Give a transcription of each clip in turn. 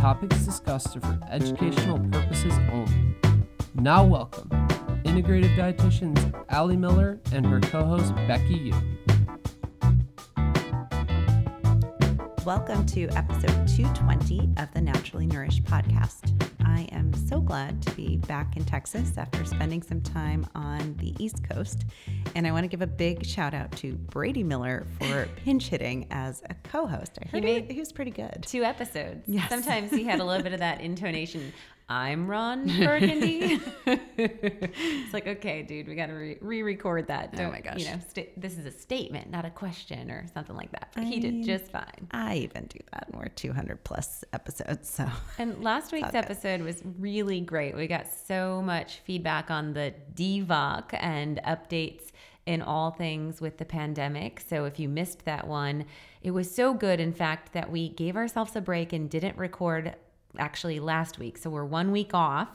topics discussed are for educational purposes only. Now, welcome integrative dietitians Ali Miller and her co host Becky Yu. Welcome to episode 220 of the Naturally Nourished podcast. I am so glad to be back in Texas after spending some time on the East Coast. And I want to give a big shout out to Brady Miller for pinch hitting as a co host. I heard he, he, was pretty good. Two episodes. Yes. Sometimes he had a little bit of that intonation. I'm Ron Burgundy. it's like, okay, dude, we got to re record that. Oh Don't, oh my gosh. You know, this is a statement, not a question or something like that. But I he did just fine. I even do that, and we're 200 plus episodes. So, and last week's episode was really great. We got so much feedback on the DVOC and updates in all things with the pandemic. So if you missed that one, it was so good, in fact, that we gave ourselves a break and didn't record actually last week. So we're one week off.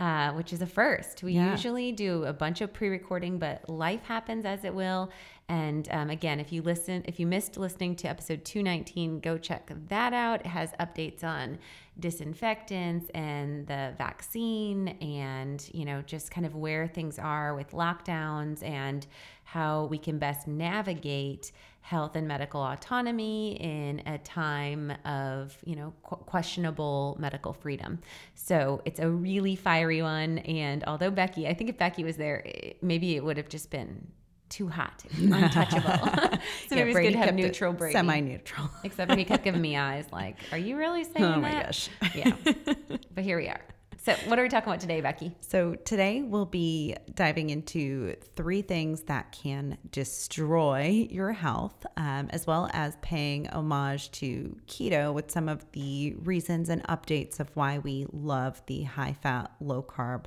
Uh, which is a first. We yeah. usually do a bunch of pre-recording, but life happens as it will. And um, again, if you listen, if you missed listening to episode 219, go check that out. It has updates on disinfectants and the vaccine, and you know just kind of where things are with lockdowns and how we can best navigate health and medical autonomy in a time of you know qu- questionable medical freedom so it's a really fiery one and although becky i think if becky was there maybe it would have just been too hot, untouchable. so yeah, maybe it's good to have neutral Brady. Semi-neutral. Except for he kept giving me eyes like, are you really oh saying that? Oh my gosh. Yeah. but here we are. So, what are we talking about today, Becky? So, today we'll be diving into three things that can destroy your health, um, as well as paying homage to keto with some of the reasons and updates of why we love the high fat, low carb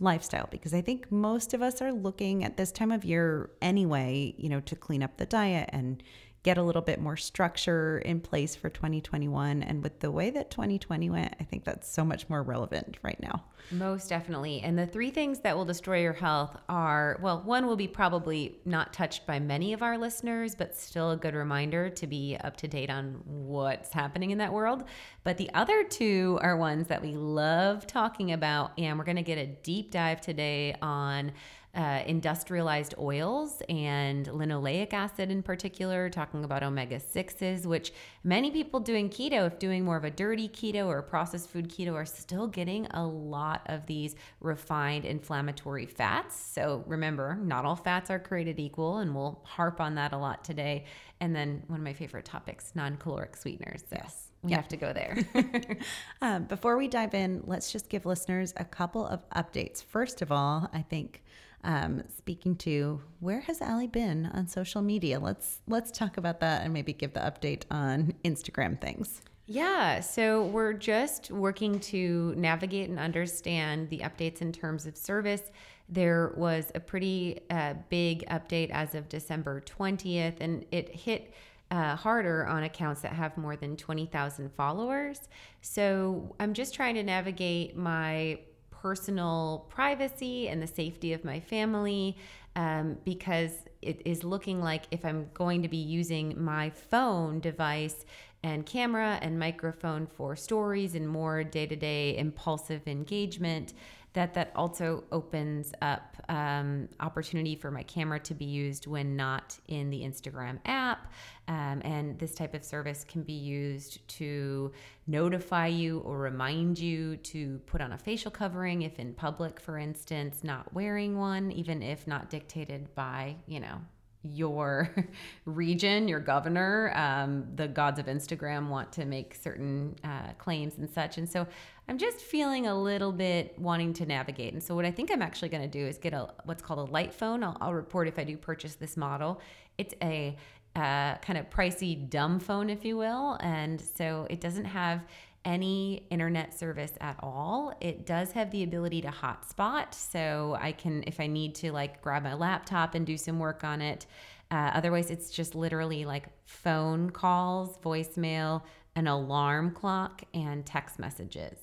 lifestyle. Because I think most of us are looking at this time of year anyway, you know, to clean up the diet and get a little bit more structure in place for 2021. And with the way that 2020 went, I think that's so much more relevant right now. Most definitely. And the three things that will destroy your health are well, one will be probably not touched by many of our listeners, but still a good reminder to be up to date on what's happening in that world. But the other two are ones that we love talking about. And we're going to get a deep dive today on uh, industrialized oils and linoleic acid in particular, talking about omega 6s, which many people doing keto, if doing more of a dirty keto or processed food keto, are still getting a lot of these refined inflammatory fats. So remember, not all fats are created equal, and we'll harp on that a lot today. And then one of my favorite topics non caloric sweeteners. So. Yes we yep. have to go there. um, before we dive in, let's just give listeners a couple of updates. First of all, I think um, speaking to where has Ali been on social media? Let's let's talk about that and maybe give the update on Instagram things. Yeah, so we're just working to navigate and understand the updates in terms of service. There was a pretty uh, big update as of December 20th, and it hit uh, harder on accounts that have more than 20,000 followers. So I'm just trying to navigate my personal privacy and the safety of my family um, because it is looking like if I'm going to be using my phone device and camera and microphone for stories and more day to day impulsive engagement that that also opens up um, opportunity for my camera to be used when not in the Instagram app. Um, and this type of service can be used to notify you or remind you to put on a facial covering if in public, for instance, not wearing one, even if not dictated by, you know, your region, your governor. Um, the gods of Instagram want to make certain uh, claims and such. And so I'm just feeling a little bit wanting to navigate. And so what I think I'm actually going to do is get a what's called a light phone. I'll, I'll report if I do purchase this model. It's a uh, kind of pricey dumb phone, if you will. And so it doesn't have any internet service at all. It does have the ability to hotspot, so I can, if I need to, like grab my laptop and do some work on it. Uh, otherwise, it's just literally like phone calls, voicemail, an alarm clock, and text messages.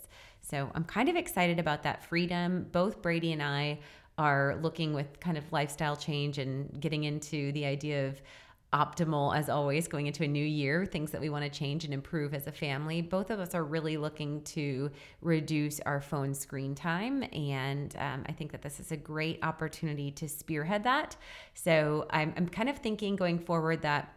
So I'm kind of excited about that freedom. Both Brady and I are looking with kind of lifestyle change and getting into the idea of optimal as always going into a new year things that we want to change and improve as a family both of us are really looking to reduce our phone screen time and um, i think that this is a great opportunity to spearhead that so I'm, I'm kind of thinking going forward that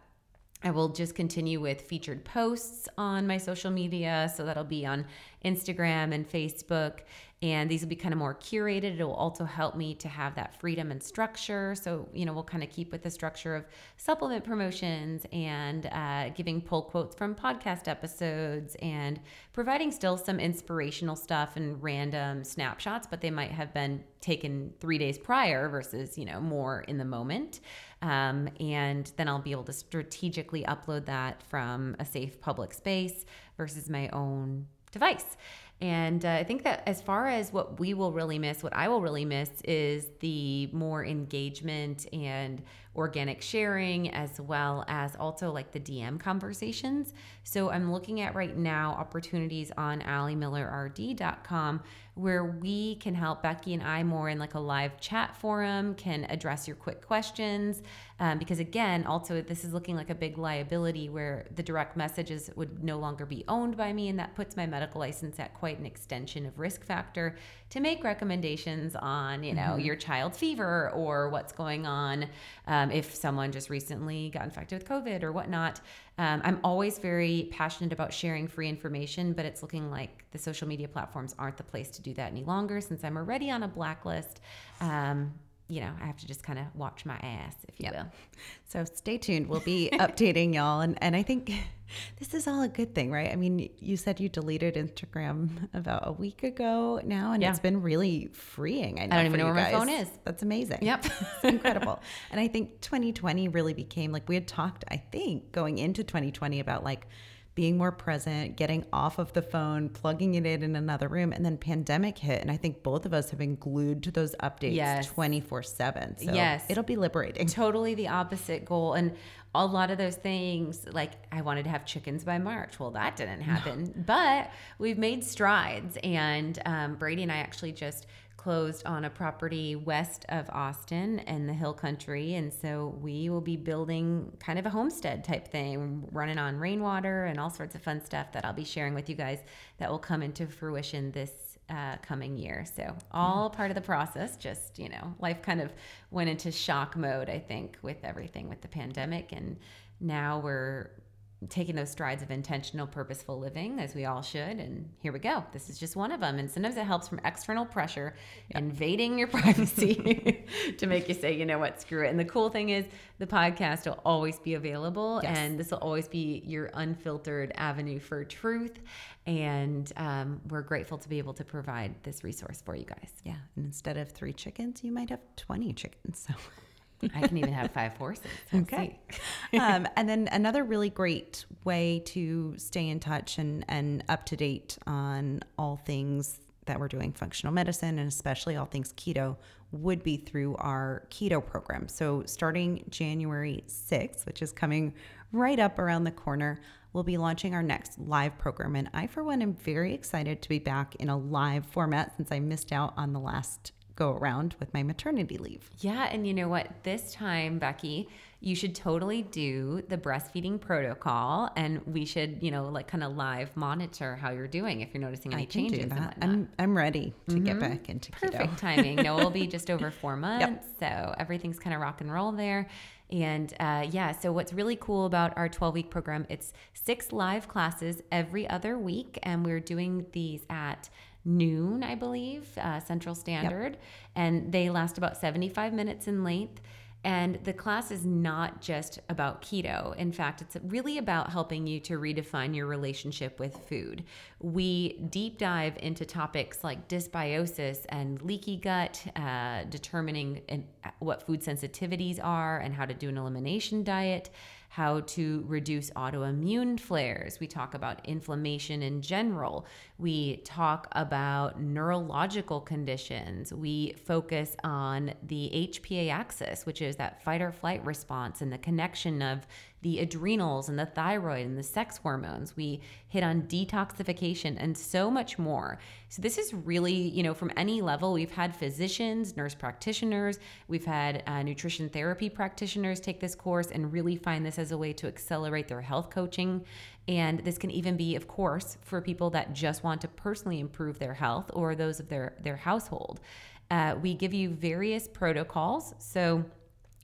I will just continue with featured posts on my social media. So that'll be on Instagram and Facebook. And these will be kind of more curated. It will also help me to have that freedom and structure. So, you know, we'll kind of keep with the structure of supplement promotions and uh, giving pull quotes from podcast episodes and providing still some inspirational stuff and random snapshots, but they might have been taken three days prior versus, you know, more in the moment. Um, and then I'll be able to strategically upload that from a safe public space versus my own device. And uh, I think that as far as what we will really miss, what I will really miss is the more engagement and organic sharing, as well as also like the DM conversations. So I'm looking at right now opportunities on AliMillerRD.com where we can help Becky and I more in like a live chat forum, can address your quick questions. Um, because again, also this is looking like a big liability where the direct messages would no longer be owned by me, and that puts my medical license at quite an extension of risk factor to make recommendations on, you know, mm-hmm. your child's fever or what's going on um, if someone just recently got infected with COVID or whatnot. Um, I'm always very passionate about sharing free information, but it's looking like the social media platforms aren't the place to do that any longer since I'm already on a blacklist. Um, you know, I have to just kind of watch my ass, if you yep. will. So stay tuned. We'll be updating y'all. And, and I think this is all a good thing, right? I mean, you said you deleted Instagram about a week ago now, and yeah. it's been really freeing. I, know I don't even know where guys. my phone is. That's amazing. Yep. incredible. And I think 2020 really became like we had talked, I think, going into 2020 about like, being more present, getting off of the phone, plugging it in in another room, and then pandemic hit, and I think both of us have been glued to those updates twenty four seven. So yes, it'll be liberating. Totally the opposite goal, and a lot of those things, like I wanted to have chickens by March. Well, that didn't happen, no. but we've made strides, and um, Brady and I actually just closed on a property west of Austin in the hill country. And so we will be building kind of a homestead type thing, running on rainwater and all sorts of fun stuff that I'll be sharing with you guys that will come into fruition this uh, coming year. So all part of the process. Just you know, life kind of went into shock mode. I think with everything with the pandemic, and now we're taking those strides of intentional, purposeful living, as we all should. And here we go. This is just one of them. And sometimes it helps from external pressure invading your privacy to make you say, you know what, screw it. And the cool thing is, the podcast will always be available, yes. and this will always be your unfiltered avenue for truth. And um, we're grateful to be able to provide this resource for you guys. Yeah. And instead of three chickens, you might have 20 chickens. So. I can even have five horses. We'll okay. um, and then another really great way to stay in touch and, and up to date on all things that we're doing functional medicine and especially all things keto would be through our keto program. So starting January 6th, which is coming right up around the corner, we'll be launching our next live program. And I, for one, am very excited to be back in a live format since I missed out on the last go around with my maternity leave. Yeah. And you know what? This time, Becky, you should totally do the breastfeeding protocol and we should, you know, like kind of live monitor how you're doing if you're noticing any changes. I'm, I'm ready to mm-hmm. get back into Perfect timing. No, it'll be just over four months. Yep. So everything's kind of rock and roll there. And uh, yeah, so what's really cool about our 12 week program, it's six live classes every other week. And we're doing these at noon, I believe, uh, Central Standard, yep. and they last about 75 minutes in length. And the class is not just about keto. In fact, it's really about helping you to redefine your relationship with food. We deep dive into topics like dysbiosis and leaky gut, uh, determining what food sensitivities are and how to do an elimination diet, how to reduce autoimmune flares. We talk about inflammation in general. We talk about neurological conditions. We focus on the HPA axis, which is that fight or flight response and the connection of the adrenals and the thyroid and the sex hormones. We hit on detoxification and so much more. So, this is really, you know, from any level. We've had physicians, nurse practitioners, we've had uh, nutrition therapy practitioners take this course and really find this as a way to accelerate their health coaching. And this can even be, of course, for people that just want to personally improve their health or those of their, their household. Uh, we give you various protocols. So,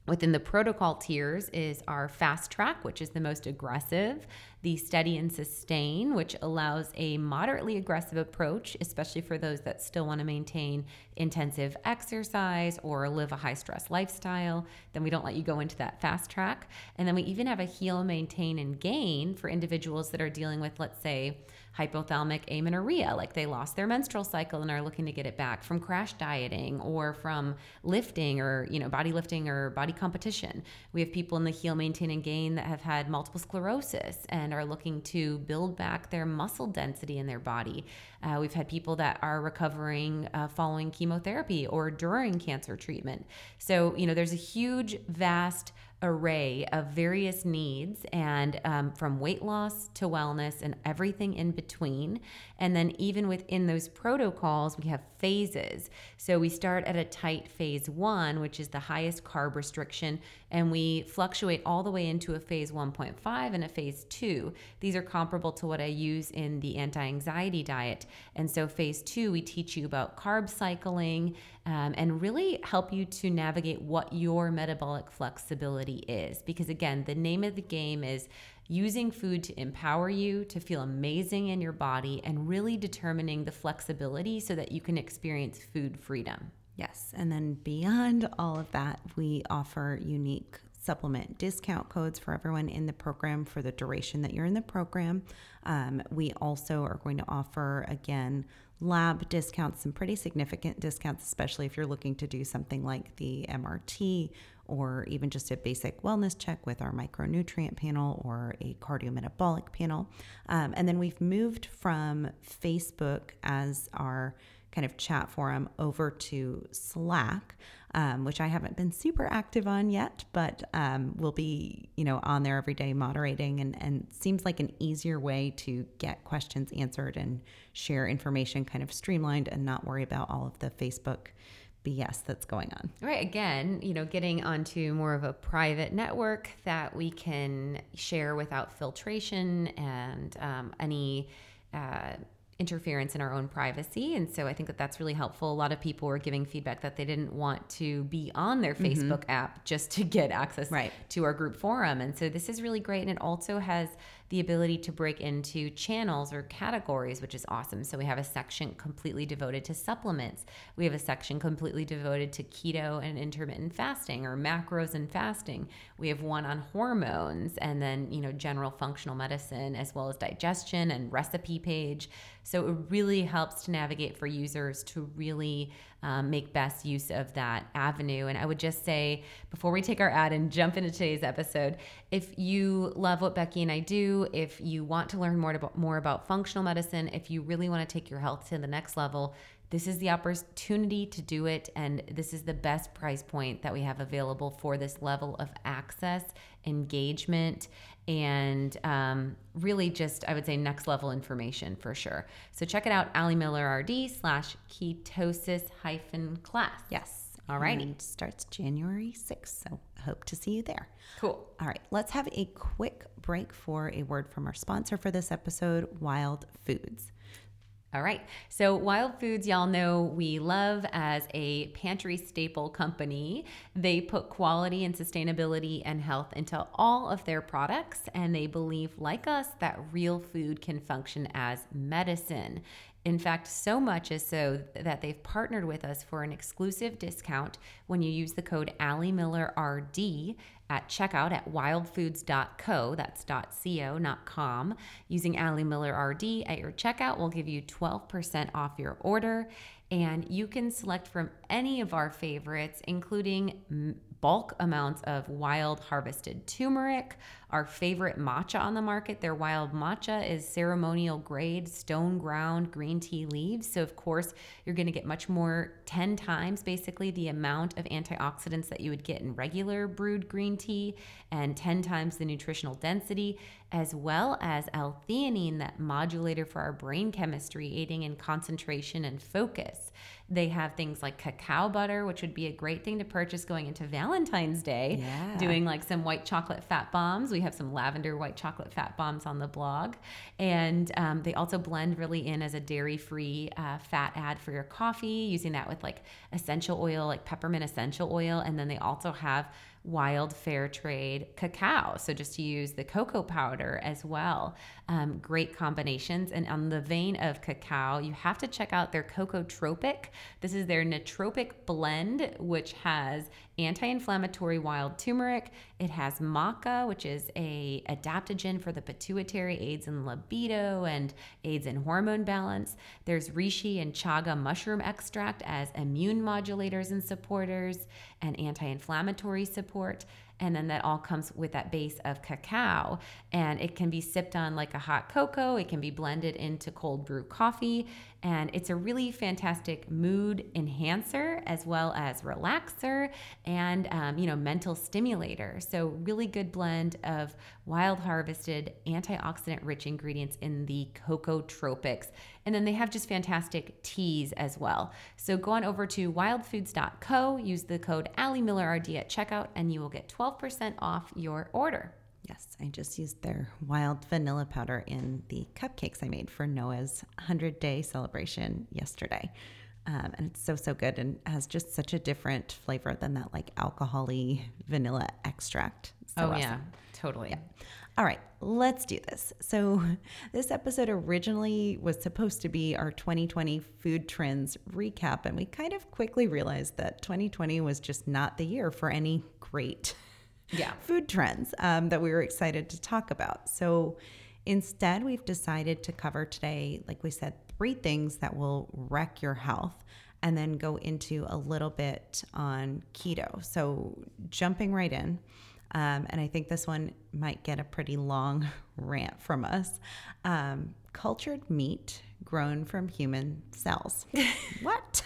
Within the protocol tiers is our fast track, which is the most aggressive, the steady and sustain, which allows a moderately aggressive approach, especially for those that still want to maintain intensive exercise or live a high stress lifestyle. Then we don't let you go into that fast track. And then we even have a heal, maintain, and gain for individuals that are dealing with, let's say, hypothalamic amenorrhea, like they lost their menstrual cycle and are looking to get it back from crash dieting or from lifting or, you know, body lifting or body competition. We have people in the heal, maintain, and gain that have had multiple sclerosis and are looking to build back their muscle density in their body. Uh, we've had people that are recovering uh, following chemotherapy or during cancer treatment. So, you know, there's a huge, vast array of various needs and um, from weight loss to wellness and everything in between. And then, even within those protocols, we have phases. So, we start at a tight phase one, which is the highest carb restriction, and we fluctuate all the way into a phase 1.5 and a phase two. These are comparable to what I use in the anti anxiety diet. And so, phase two, we teach you about carb cycling um, and really help you to navigate what your metabolic flexibility is. Because, again, the name of the game is using food to empower you to feel amazing in your body and really determining the flexibility so that you can experience food freedom. Yes. And then beyond all of that, we offer unique supplement discount codes for everyone in the program for the duration that you're in the program. Um, we also are going to offer, again, lab discounts, some pretty significant discounts, especially if you're looking to do something like the MRT or even just a basic wellness check with our micronutrient panel or a cardiometabolic panel. Um, and then we've moved from Facebook as our kind of chat forum over to Slack. Um, which I haven't been super active on yet, but um, will be, you know, on there every day moderating and, and seems like an easier way to get questions answered and share information kind of streamlined and not worry about all of the Facebook BS that's going on. Right. Again, you know, getting onto more of a private network that we can share without filtration and um, any. Uh, interference in our own privacy. And so I think that that's really helpful. A lot of people were giving feedback that they didn't want to be on their mm-hmm. Facebook app just to get access right. to our group forum. And so this is really great. And it also has the ability to break into channels or categories, which is awesome. So we have a section completely devoted to supplements. We have a section completely devoted to keto and intermittent fasting or macros and fasting. We have one on hormones and then, you know, general functional medicine as well as digestion and recipe page. So it really helps to navigate for users to really um, make best use of that avenue. And I would just say, before we take our ad and jump into today's episode, if you love what Becky and I do, if you want to learn more about more about functional medicine, if you really want to take your health to the next level, this is the opportunity to do it and this is the best price point that we have available for this level of access engagement and um, really just i would say next level information for sure. So check it out ali miller rd slash ketosis hyphen class. Yes. All right it starts january 6th so hope to see you there. Cool. All right let's have a quick break for a word from our sponsor for this episode wild foods all right. So, Wild Foods, y'all know we love as a pantry staple company. They put quality and sustainability and health into all of their products, and they believe, like us, that real food can function as medicine. In fact, so much is so that they've partnered with us for an exclusive discount when you use the code Ali Miller RD at checkout at wildfoods.co. That's .co, not com. Using Ali Miller RD at your checkout will give you 12% off your order. And you can select from any of our favorites, including bulk amounts of wild harvested turmeric, our favorite matcha on the market. Their wild matcha is ceremonial grade stone ground green tea leaves. So, of course, you're going to get much more 10 times basically the amount of antioxidants that you would get in regular brewed green tea and 10 times the nutritional density, as well as L theanine, that modulator for our brain chemistry, aiding in concentration and focus. They have things like cacao butter, which would be a great thing to purchase going into Valentine's Day. Yeah. Doing like some white chocolate fat bombs. We have some lavender white chocolate fat bombs on the blog. And um, they also blend really in as a dairy free uh, fat add for your coffee, using that with like essential oil, like peppermint essential oil. And then they also have wild fair trade cacao. So just to use the cocoa powder as well. Um, great combinations. And on the vein of cacao, you have to check out their Cocoa Tropic. This is their nootropic blend, which has anti-inflammatory wild turmeric. It has maca, which is a adaptogen for the pituitary, aids in libido and aids in hormone balance. There's reishi and chaga mushroom extract as immune modulators and supporters and anti-inflammatory support and then that all comes with that base of cacao. And it can be sipped on like a hot cocoa it can be blended into cold brew coffee and it's a really fantastic mood enhancer as well as relaxer and um, you know mental stimulator. So really good blend of wild harvested antioxidant rich ingredients in the cocoa tropics and then they have just fantastic teas as well so go on over to wildfoods.co use the code AliMillerRD at checkout and you will get 12% off your order Yes, I just used their wild vanilla powder in the cupcakes I made for Noah's 100 day celebration yesterday. Um, and it's so, so good and has just such a different flavor than that like alcoholy vanilla extract. So oh awesome. yeah totally All right, let's do this. So, this episode originally was supposed to be our 2020 food trends recap, and we kind of quickly realized that 2020 was just not the year for any great Yeah. food trends um, that we were excited to talk about. So, instead, we've decided to cover today, like we said, three things that will wreck your health. And then go into a little bit on keto. So, jumping right in, um, and I think this one might get a pretty long rant from us. Um, cultured meat grown from human cells. what?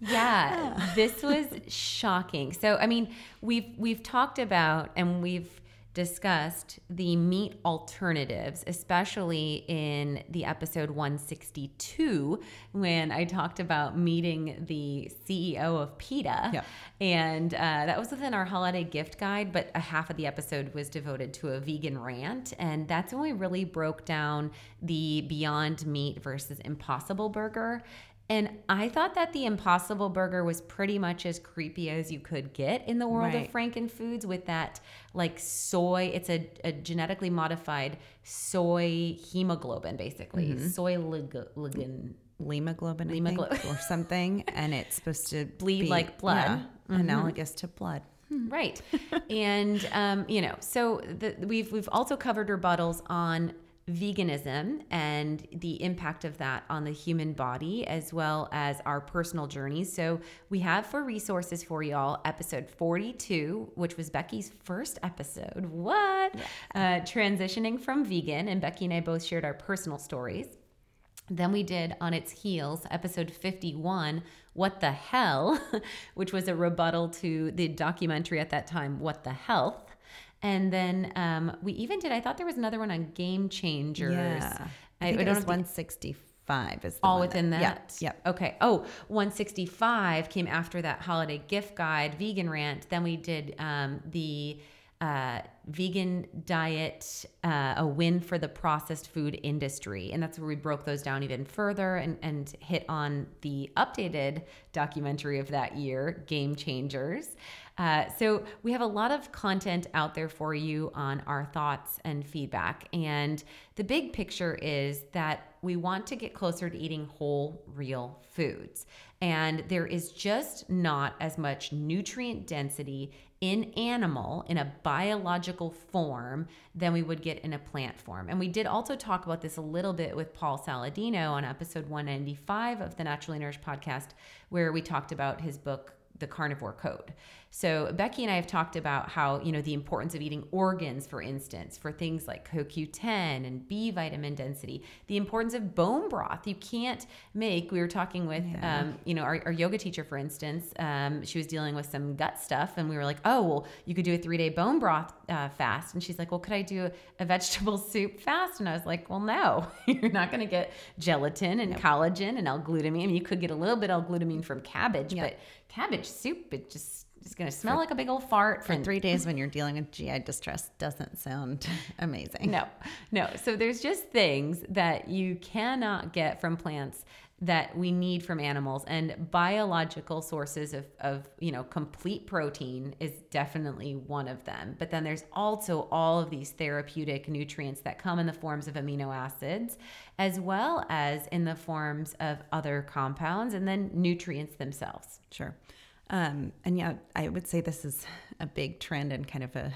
Yeah, this was shocking. So, I mean, we've we've talked about and we've discussed the meat alternatives, especially in the episode 162 when I talked about meeting the CEO of PETA. Yeah. And uh, that was within our holiday gift guide, but a half of the episode was devoted to a vegan rant. And that's when we really broke down the Beyond Meat versus Impossible Burger. And I thought that the Impossible Burger was pretty much as creepy as you could get in the world Right. of Frankenfoods with that like soy. It's a, a genetically modified soy hemoglobin, basically. Mm-hmm. Soy lig- ligin. Lemoglobin, I Lemoglo- think, or something, and it's supposed to Bleed be- like blood. yeah, Mhm. analogous to blood. Right. and um, you know, so the, we've we've also covered rebuttals on veganism and the impact of that on the human body as well as our personal journeys. So we have for resources for y'all episode 42, which was Becky's first episode. What? Uh, transitioning from vegan and Becky and I both shared our personal stories. Then we did on its heels, episode 51, What the Hell, which was a rebuttal to the documentary at that time, What the Health. And then um, we even did, I thought there was another one on Game Changers. Yeah, I, I, think I it don't was know 165 is the all within that. Yep. yep. Okay. Oh, 165 came after that holiday gift guide, vegan rant. Then we did um, the uh, vegan diet, uh, a win for the processed food industry. And that's where we broke those down even further and, and hit on the updated documentary of that year, Game Changers. Uh, so we have a lot of content out there for you on our thoughts and feedback. And the big picture is that we want to get closer to eating whole, real foods. And there is just not as much nutrient density in animal in a biological form than we would get in a plant form. And we did also talk about this a little bit with Paul Saladino on episode 195 of the Naturally Nourished podcast, where we talked about his book the carnivore code. So Becky and I have talked about how, you know, the importance of eating organs, for instance, for things like CoQ10 and B vitamin density, the importance of bone broth. You can't make, we were talking with, yeah. um, you know, our, our, yoga teacher, for instance, um, she was dealing with some gut stuff and we were like, oh, well, you could do a three day bone broth uh, fast. And she's like, well, could I do a, vegetable soup fast? And I was like, well, no, you're not going to get gelatin and collagen and L-glutamine. I mean, you could get a little bit L-glutamine from cabbage, yep. but cabbage soup, it just it's going to smell for, like a big old fart. For and, three days when you're dealing with GI distress doesn't sound amazing. No, no. So there's just things that you cannot get from plants that we need from animals and biological sources of, of you know complete protein is definitely one of them but then there's also all of these therapeutic nutrients that come in the forms of amino acids as well as in the forms of other compounds and then nutrients themselves sure um, and yeah, I would say this is a big trend and kind of a,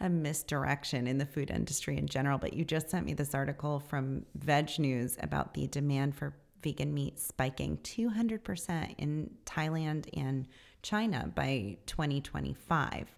a misdirection in the food industry in general. But you just sent me this article from Veg News about the demand for vegan meat spiking 200% in Thailand and China by 2025.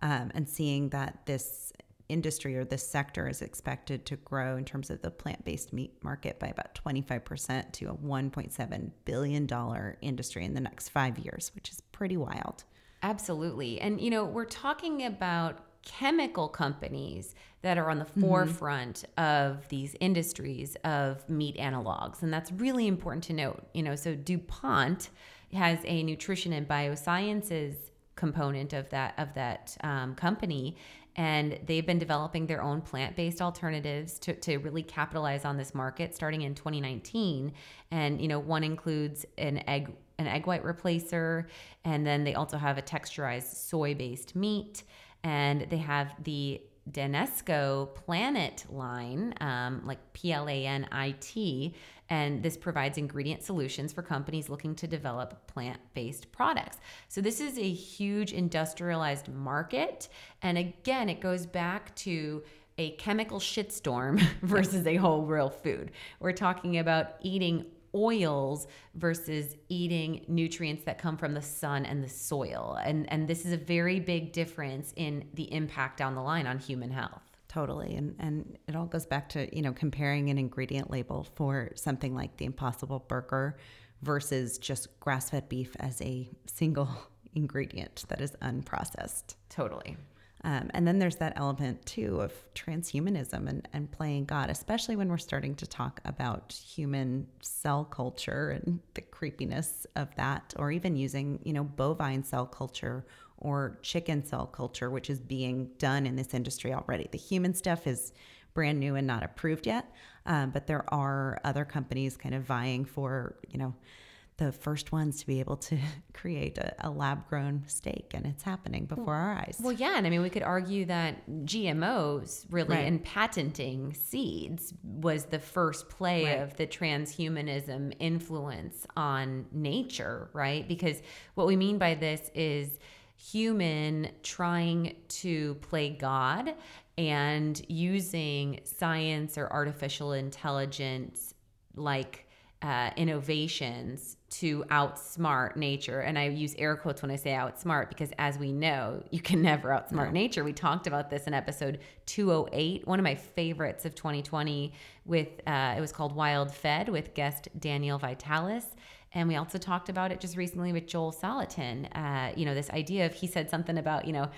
Um, and seeing that this industry or this sector is expected to grow in terms of the plant based meat market by about 25% to a $1.7 billion industry in the next five years, which is pretty wild. Absolutely. And, you know, we're talking about chemical companies that are on the mm-hmm. forefront of these industries of meat analogs. And that's really important to note. You know, so DuPont has a nutrition and biosciences component of that of that um, company. And they've been developing their own plant-based alternatives to, to really capitalize on this market starting in 2019 and you know one includes an egg an egg white replacer. And then they also have a texturized soy-based meat. And they have the Danisco Planit line, um, like P L A N I T, and this provides ingredient solutions for companies looking to develop plant based products. So, this is a huge industrialized market. And again, it goes back to a chemical shitstorm versus a whole real food. We're talking about eating oils versus eating nutrients that come from the sun and the soil. And and this is a very big difference in the impact down the line on human health. Totally. And and it all goes back to, you know, comparing an ingredient label for something like the Impossible Burger versus just grass-fed beef as a single ingredient that is unprocessed. Totally. Um, and then there's that element too of transhumanism and, and playing God, especially when we're starting to talk about human cell culture and the creepiness of that, or even using, you know, bovine cell culture or chicken cell culture, which is being done in this industry already. The human stuff is brand new and not approved yet, um, but there are other companies kind of vying for, you know, the first ones to be able to create a, a lab grown steak, and it's happening before our eyes. Well, yeah. And I mean, we could argue that GMOs really right. and patenting seeds was the first play right. of the transhumanism influence on nature, right? Because what we mean by this is human trying to play God and using science or artificial intelligence like uh, innovations to outsmart nature. And I use air quotes when I say outsmart because, as we know, you can never outsmart no. nature. We talked about this in episode 208, one of my favorites of 2020. With uh, it was called Wild Fed with guest Daniel Vitalis. And we also talked about it just recently with Joel Salatin. Uh, you know, this idea of he said something about, you know,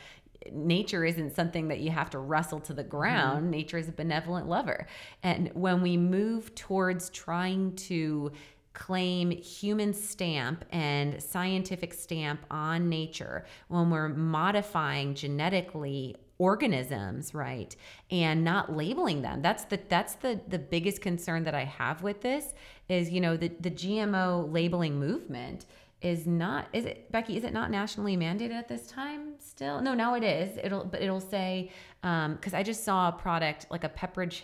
nature isn't something that you have to wrestle to the ground. Mm-hmm. Nature is a benevolent lover. And when we move towards trying to claim human stamp and scientific stamp on nature when we're modifying genetically organisms right and not labeling them that's the that's the the biggest concern that i have with this is you know the the gmo labeling movement is not is it becky is it not nationally mandated at this time still no now it is it'll but it'll say um because i just saw a product like a pepperidge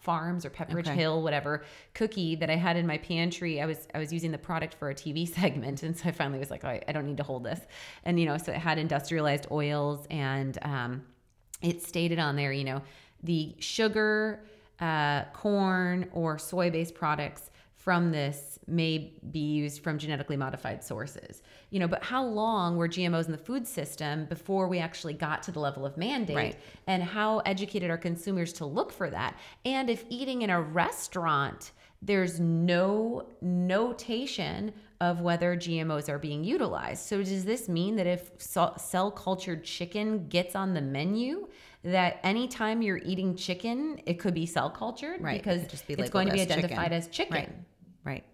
Farms or Pepperidge okay. Hill, whatever cookie that I had in my pantry. I was I was using the product for a TV segment, and so I finally was like, oh, I don't need to hold this. And you know, so it had industrialized oils, and um, it stated on there, you know, the sugar, uh, corn, or soy based products from this may be used from genetically modified sources. You know, but how long were GMOs in the food system before we actually got to the level of mandate? Right. And how educated are consumers to look for that? And if eating in a restaurant, there's no notation of whether GMOs are being utilized. So does this mean that if cell cultured chicken gets on the menu, that anytime you're eating chicken, it could be cell cultured Right. Because be it's going to be identified chicken. as chicken. Right. Right.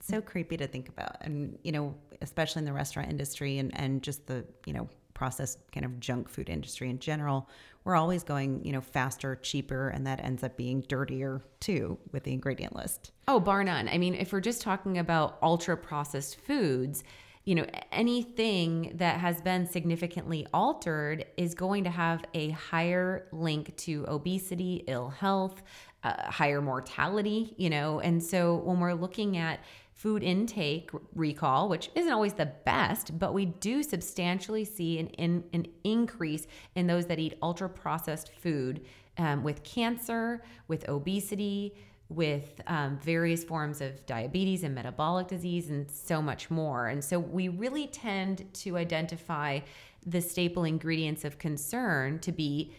So creepy to think about. And, you know, especially in the restaurant industry and, and just the, you know, processed kind of junk food industry in general, we're always going, you know, faster, cheaper, and that ends up being dirtier too with the ingredient list. Oh, bar none. I mean, if we're just talking about ultra processed foods, you know, anything that has been significantly altered is going to have a higher link to obesity, ill health, uh, higher mortality, you know. And so when we're looking at food intake recall, which isn't always the best, but we do substantially see an, in, an increase in those that eat ultra processed food um, with cancer, with obesity, with um, various forms of diabetes and metabolic disease, and so much more. And so we really tend to identify the staple ingredients of concern to be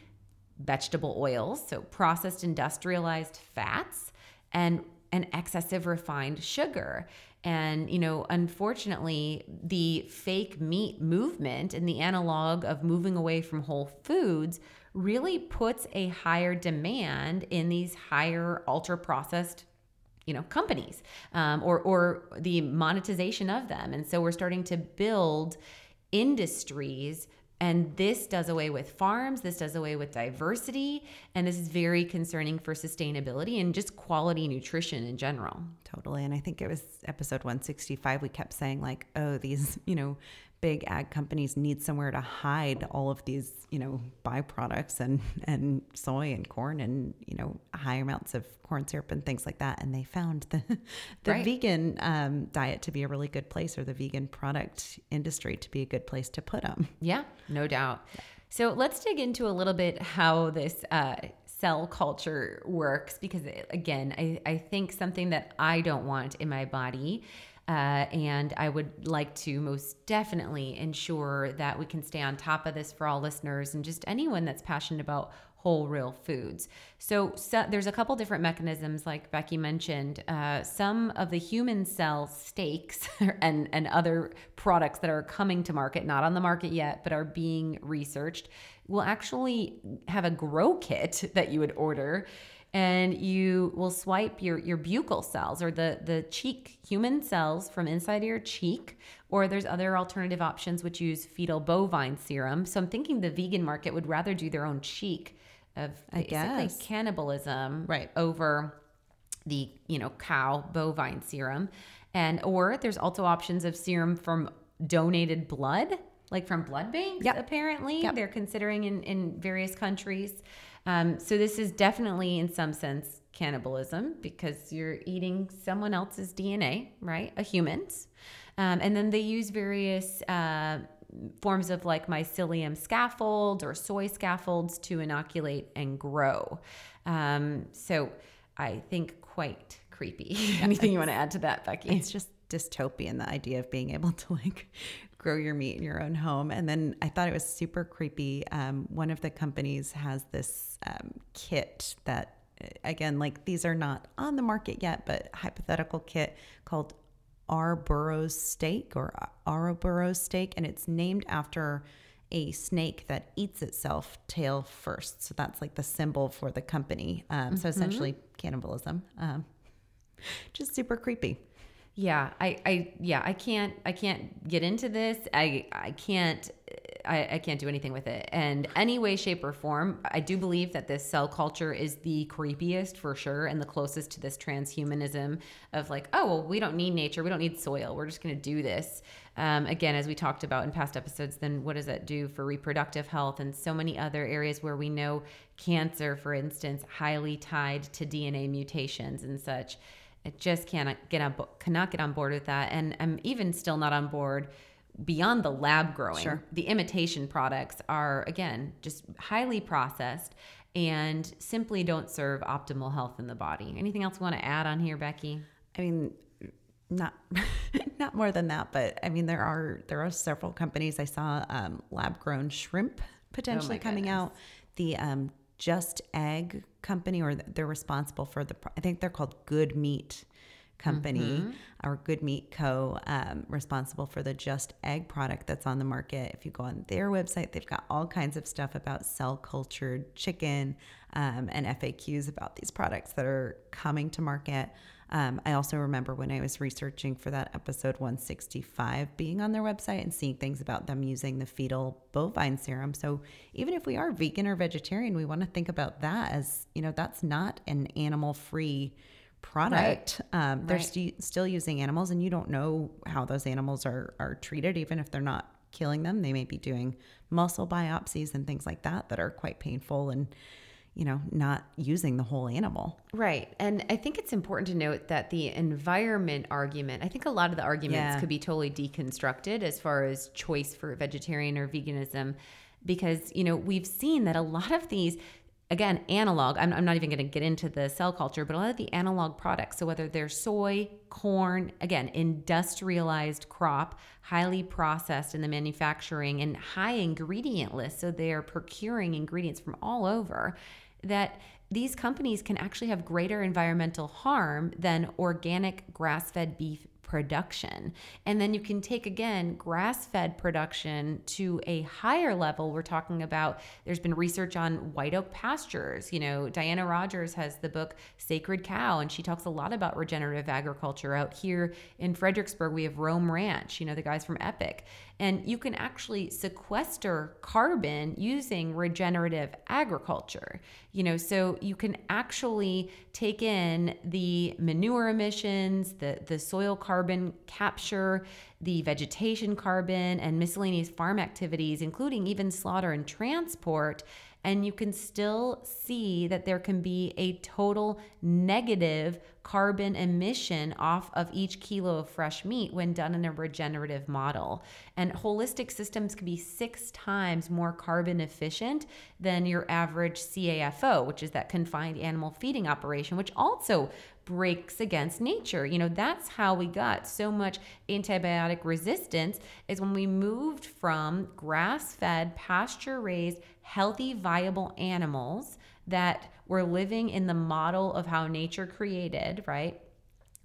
vegetable oils, so processed industrialized fats, and an excessive refined sugar. And, you know, unfortunately, the fake meat movement and the analog of moving away from whole foods really puts a higher demand in these higher ultra processed you know companies um, or or the monetization of them and so we're starting to build industries and this does away with farms, this does away with diversity, and this is very concerning for sustainability and just quality nutrition in general. Totally. And I think it was episode 165, we kept saying, like, oh, these, you know, big ag companies need somewhere to hide all of these, you know, byproducts and and soy and corn and you know high amounts of corn syrup and things like that. And they found the the Right. vegan um, diet to be a really good place, or the vegan product industry to be a good place to put them. Yeah, no doubt. So let's dig into a little bit how this uh, cell culture works because, again, I, I think something that I don't want in my body. Uh, and I would like to most definitely ensure that we can stay on top of this for all listeners and just anyone that's passionate about whole real foods. So, so there's a couple different mechanisms, like Becky mentioned. Uh, some of the human cell steaks and and other products that are coming to market, not on the market yet, but are being researched, will actually have a grow kit that you would order. And you will swipe your, your buccal cells or the, the cheek human cells from inside of your cheek, or there's other alternative options which use fetal bovine serum. So I'm thinking the vegan market would rather do their own cheek of I basically guess. cannibalism Right. over the you know cow bovine serum and or there's also options of serum from donated blood like from blood banks Yep. apparently Yep. they're considering in, in various countries um, so this is definitely in some sense cannibalism because you're eating someone else's dna right a human's um, and then they use various uh, forms of like mycelium scaffolds or soy scaffolds to inoculate and grow. Um, so I think quite creepy. Anything you want to add to that, Becky? It's just dystopian, the idea of being able to like grow your meat in your own home. And then I thought it was super creepy. Um, one of the companies has this um, kit that, uh, again, like these are not on the market yet, but hypothetical kit called Arboros steak or Ouroboros steak. And it's named after a snake that eats itself tail first. So that's like the symbol for the company. Um, So essentially cannibalism. Um, just super creepy. Yeah, I, I, yeah, I can't, I can't get into this. I, I can't, I, I can't do anything with it. And any way, shape, or form, I do believe that this cell culture is the creepiest for sure, and the closest to this transhumanism of like, oh, well, we don't need nature, we don't need soil, we're just going to do this. Um, again, as we talked about in past episodes, then what does that do for reproductive health and so many other areas where we know cancer, for instance, highly tied to DNA mutations and such. I just cannot get on bo- cannot get on board with that, and I'm even still not on board beyond the lab growing. Sure. The imitation products are again just highly processed and simply don't serve optimal health in the body. Anything else you want to add on here, Becky? I mean, not not more than that, but I mean there are there are several companies. I saw um, lab grown shrimp potentially coming goodness. out. The um, Just Egg company, or they're responsible for the. I think they're called Good Meat Company or Good Meat Co. Um, responsible for the Just Egg product that's on the market. If you go on their website, they've got all kinds of stuff about cell cultured chicken um, and FAQs about these products that are coming to market. Um, I also remember when I was researching for that episode 165 being on their website and seeing things about them using the fetal bovine serum. So even if we are vegan or vegetarian, we want to think about that as, you know, that's not an animal free product. Um, they're Right. stu- still using animals, and you don't know how those animals are, are treated, even if they're not killing them. They may be doing muscle biopsies and things like that that are quite painful and, you know, not using the whole animal. Right. And I think it's important to note that the environment argument, I think a lot of the arguments Yeah. could be totally deconstructed as far as choice for vegetarian or veganism, because, you know, we've seen that a lot of these, again, analog, I'm, I'm not even going to get into the cell culture, but a lot of the analog products, so whether they're soy, corn, again, industrialized crop, highly processed in the manufacturing and high ingredient list, so they're procuring ingredients from all over that these companies can actually have greater environmental harm than organic grass fed beef production. And then you can take again grass fed production to a higher level. We're talking about there's been research on white oak pastures. You know, Diana Rodgers has the book Sacred Cow, and she talks a lot about regenerative agriculture. Out here in Fredericksburg, we have Roam Ranch, you know, the guys from Epic. And you can actually sequester carbon using regenerative agriculture. You know, so you can actually take in the manure emissions, the, the soil carbon capture, the vegetation carbon, and miscellaneous farm activities, including even slaughter and transport. And you can still see that there can be a total negative carbon emission off of each kilo of fresh meat when done in a regenerative model. And holistic systems can be six times more carbon efficient than your average CAFO, which is that confined animal feeding operation, which also breaks against nature. You know, that's how we got so much antibiotic resistance is when we moved from grass-fed, pasture-raised, healthy, viable animals that were living in the model of how nature created, right?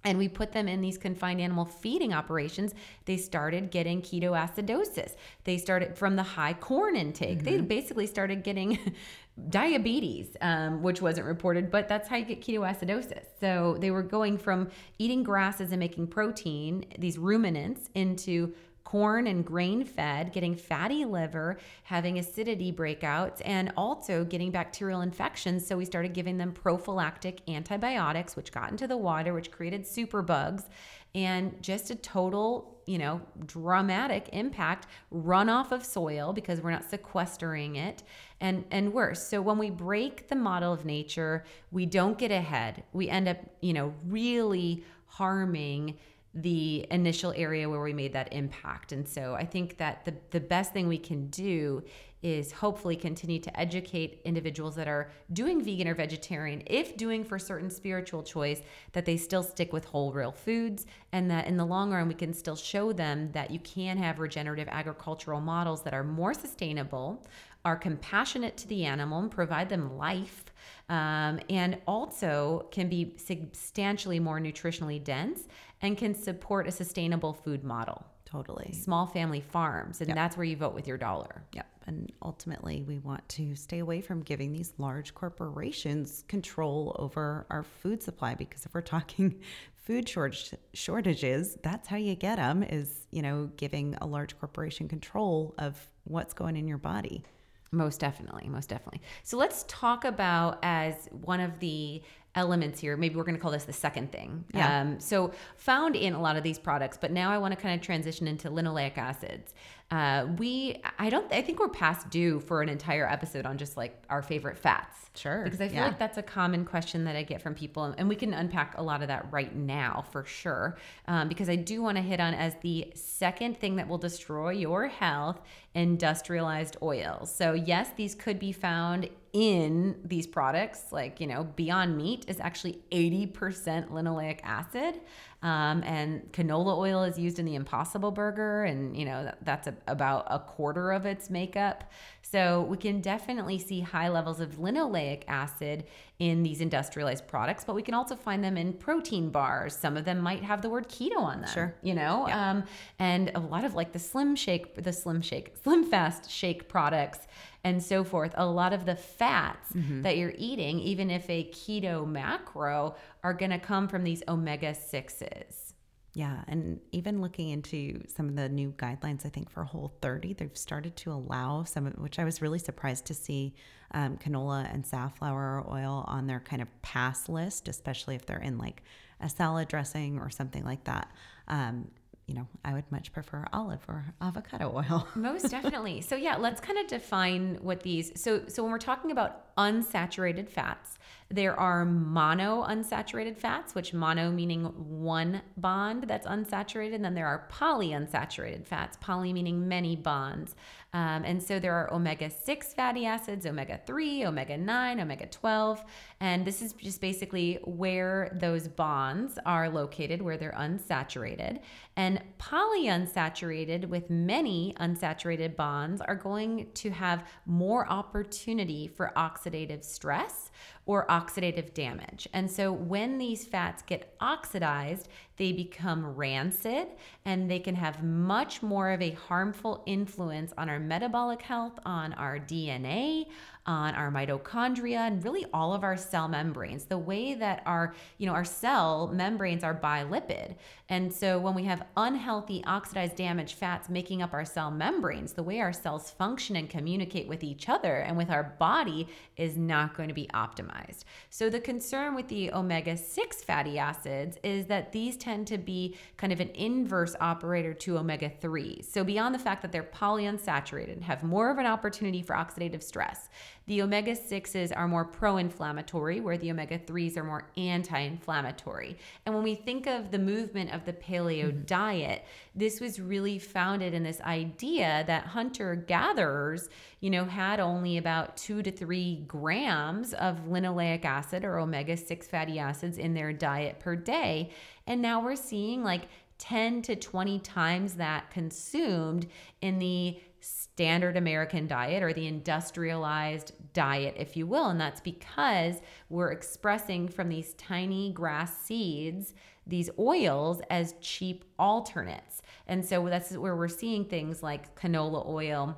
and we put them in these confined animal feeding operations, they started getting ketoacidosis. They started from the high corn intake. They basically started getting diabetes, um, which wasn't reported, but that's how you get ketoacidosis. So they were going from eating grasses and making protein, these ruminants, into corn and grain fed, getting fatty liver, having acidity breakouts, and also getting bacterial infections. So we started giving them prophylactic antibiotics, which got into the water, which created superbugs, and just a total, you know, dramatic impact runoff of soil because we're not sequestering it and and worse. So when we break the model of nature, we don't get ahead. We end up, you know, really harming the initial area where we made that impact. And so I think that the, the best thing we can do is hopefully continue to educate individuals that are doing vegan or vegetarian, if doing for certain spiritual choice, that they still stick with whole real foods and that in the long run we can still show them that you can have regenerative agricultural models that are more sustainable, are compassionate to the animal and provide them life um, and also can be substantially more nutritionally dense and can support a sustainable food model. Totally. Small family farms, and that's where you vote with your dollar. Yep. And ultimately, we want to stay away from giving these large corporations control over our food supply because if we're talking food shortage, shortages, that's how you get them is, you know, giving a large corporation control of what's going in your body. Most definitely, most definitely. So let's talk about as one of the elements here. Maybe we're going to call this the second thing. Yeah. Um, so found in a lot of these products, but now I want to kind of transition into linoleic acids. Uh, we, I don't, I think we're past due for an entire episode on just like our favorite fats. Sure. Because I feel Yeah. like that's a common question that I get from people, and we can unpack a lot of that right now for sure. Um, because I do want to hit on as the second thing that will destroy your health industrialized oils. So, yes, these could be found in these products, like, you know, Beyond Meat is actually 80% linoleic acid. Um, and canola oil is used in the Impossible Burger, and you know that, that's a, about a quarter of its makeup. So we can definitely see high levels of linoleic acid in these industrialized products, but we can also find them in protein bars. Some of them might have the word keto on them. Sure. you know, um, and a lot of like the Slim Shake, the Slim Shake, Slim Fast Shake products. And so forth. A lot of the fats that you're eating, even if a keto macro, are going to come from these omega 6s. Yeah, and even looking into some of the new guidelines, I think for Whole 30, they've started to allow some of which I was really surprised to see um, canola and safflower oil on their kind of pass list, especially if they're in like a salad dressing or something like that. Um, you know, I would much prefer olive or avocado oil. Most definitely. So yeah, let's kind of define what these. So so when we're talking about unsaturated fats, there are mono unsaturated fats, which mono meaning one bond that's unsaturated, and then there are polyunsaturated fats, poly meaning many bonds. Um, and so there are omega 6 fatty acids, omega 3, omega 9, omega 12. And this is just basically where those bonds are located, where they're unsaturated. And polyunsaturated with many unsaturated bonds are going to have more opportunity for oxidative stress or oxidative damage. And so when these fats get oxidized, they become rancid and they can have much more of a harmful influence on our metabolic health, on our DNA, on our mitochondria and really all of our cell membranes. The way that our, you know, our cell membranes are bilipid. And so when we have unhealthy oxidized damaged fats making up our cell membranes, the way our cells function and communicate with each other and with our body is not going to be optimized. So the concern with the omega-6 fatty acids is that these tend to be kind of an inverse operator to omega-3. So beyond the fact that they're polyunsaturated and have more of an opportunity for oxidative stress, the omega 6s are more pro inflammatory, where the omega 3s are more anti inflammatory. And when we think of the movement of the paleo mm-hmm. diet, this was really founded in this idea that hunter gatherers, you know, had only about two to three grams of linoleic acid or omega 6 fatty acids in their diet per day. And now we're seeing like 10 to 20 times that consumed in the standard American diet or the industrialized diet, if you will. And that's because we're expressing from these tiny grass seeds these oils as cheap alternates. And so that's where we're seeing things like canola oil,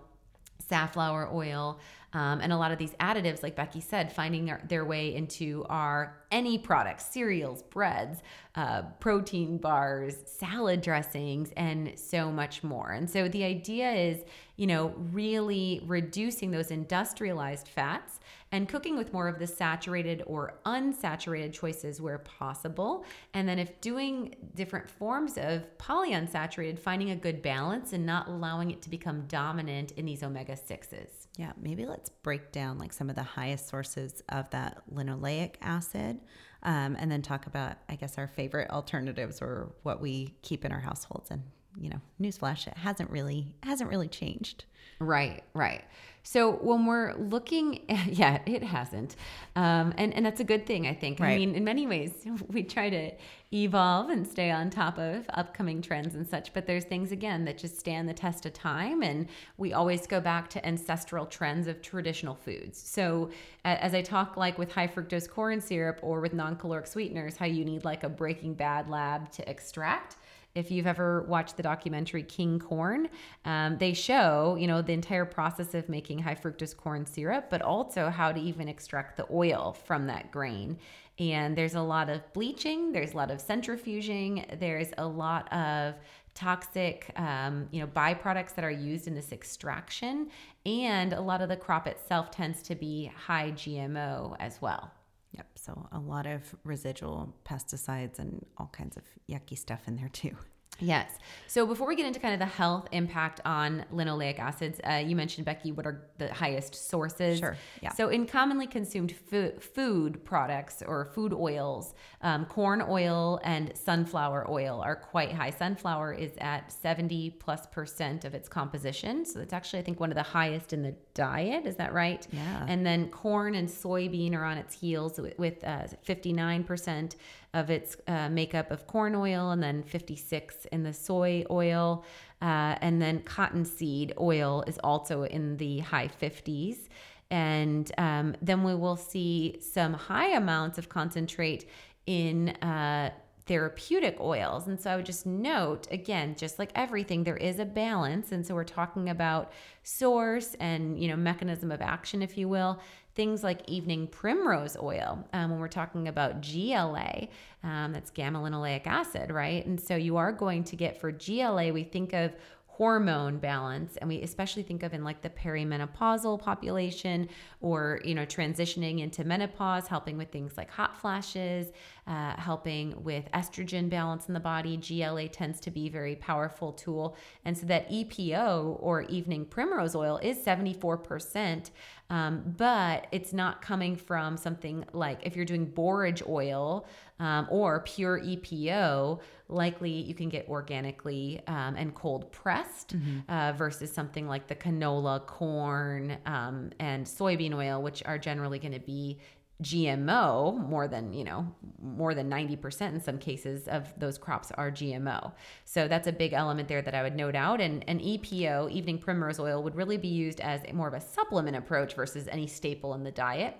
safflower oil, um, and a lot of these additives, like Becky said, finding our, their way into our any products, cereals, breads, uh, protein bars, salad dressings, and so much more. And so the idea is, you know, really reducing those industrialized fats and cooking with more of the saturated or unsaturated choices where possible. And then, if doing different forms of polyunsaturated, finding a good balance and not allowing it to become dominant in these omega 6s. Yeah, maybe let's break down like some of the highest sources of that linoleic acid, um, and then talk about, I guess, our favorite alternatives or what we keep in our households. And you know, newsflash, it hasn't really hasn't really changed. Right, right. So when we're looking, at, yeah, it hasn't, um, and and that's a good thing, I think. I mean, in many ways, we try to evolve and stay on top of upcoming trends and such. But there's things again that just stand the test of time, and we always go back to ancestral trends of traditional foods. So as I talk like with high fructose corn syrup or with non-caloric sweeteners, how you need like a Breaking Bad lab to extract. If you've ever watched the documentary King Corn, um, they show, you know, the entire process of making high fructose corn syrup, but also how to even extract the oil from that grain. And there's a lot of bleaching, there's a lot of centrifuging, there's a lot of toxic, um, you know, byproducts that are used in this extraction, and a lot of the crop itself tends to be high GMO as well. Yep. So a lot of residual pesticides and all kinds of yucky stuff in there too. Yes. So before we get into kind of the health impact on linoleic acids, uh, you mentioned Becky, what are the highest sources? Sure. Yeah. So in commonly consumed food, food products or food oils, um, corn oil and sunflower oil are quite high. Sunflower is at seventy plus percent of its composition, so it's actually I think one of the highest in the diet. Is that right? Yeah. And then corn and soybean are on its heels with fifty nine percent of its uh, makeup of corn oil, and then fifty six in the soy oil. Uh, and then cottonseed oil is also in the high 50s. And um, then we will see some high amounts of concentrate in uh, therapeutic oils. And so I would just note again, just like everything, there is a balance. And so we're talking about source and, you know, mechanism of action, if you will things like evening primrose oil um, when we're talking about GLA, um, that's gamma linoleic acid, right? And so you are going to get for GLA, we think of hormone balance and we especially think of in like the perimenopausal population or you know transitioning into menopause helping with things like hot flashes uh, helping with estrogen balance in the body. Gla tends to be a very powerful tool. And so that epo or evening primrose oil is 74% um, but it's not coming from something like if you're doing borage oil um, or pure EPO, likely you can get organically um, and cold pressed mm-hmm. uh, versus something like the canola, corn, um, and soybean oil, which are generally going to be GMO more than, you know, more than 90% in some cases of those crops are GMO. So that's a big element there that I would note out. And an EPO, evening primrose oil, would really be used as more of a supplement approach versus any staple in the diet.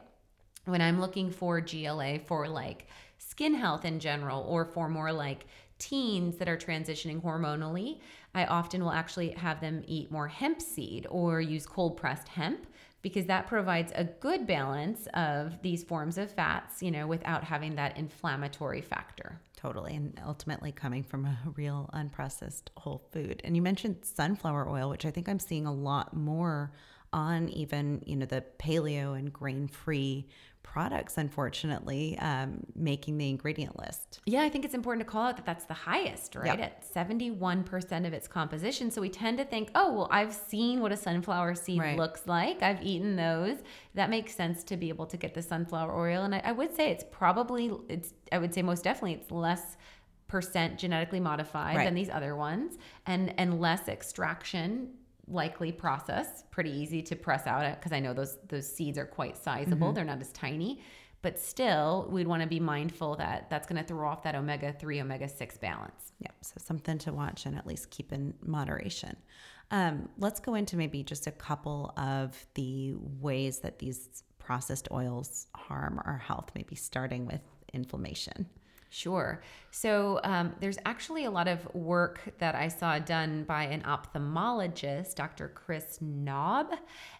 When I'm looking for GLA for like skin health in general or for more like teens that are transitioning hormonally, I often will actually have them eat more hemp seed or use cold pressed hemp because that provides a good balance of these forms of fats, you know, without having that inflammatory factor. Totally. And ultimately coming from a real unprocessed whole food. And you mentioned sunflower oil, which I think I'm seeing a lot more on even, you know, the paleo and grain free products, unfortunately, um, making the ingredient list. Yeah, I think it's important to call out that that's the highest, right? Yep. At 71% of its composition. So we tend to think, oh, well, I've seen what a sunflower seed right. looks like, I've eaten those. That makes sense to be able to get the sunflower oil. And I, I would say it's probably, it's, I would say most definitely, it's less percent genetically modified right. than these other ones and and less extraction likely process, pretty easy to press out because I know those those seeds are quite sizable. Mm-hmm. They're not as tiny, but still we'd want to be mindful that that's going to throw off that omega 3 omega 6 balance. Yep, so something to watch and at least keep in moderation. Um, let's go into maybe just a couple of the ways that these processed oils harm our health, maybe starting with inflammation. Sure. So um, there's actually a lot of work that I saw done by an ophthalmologist, Dr. Chris Knobbe,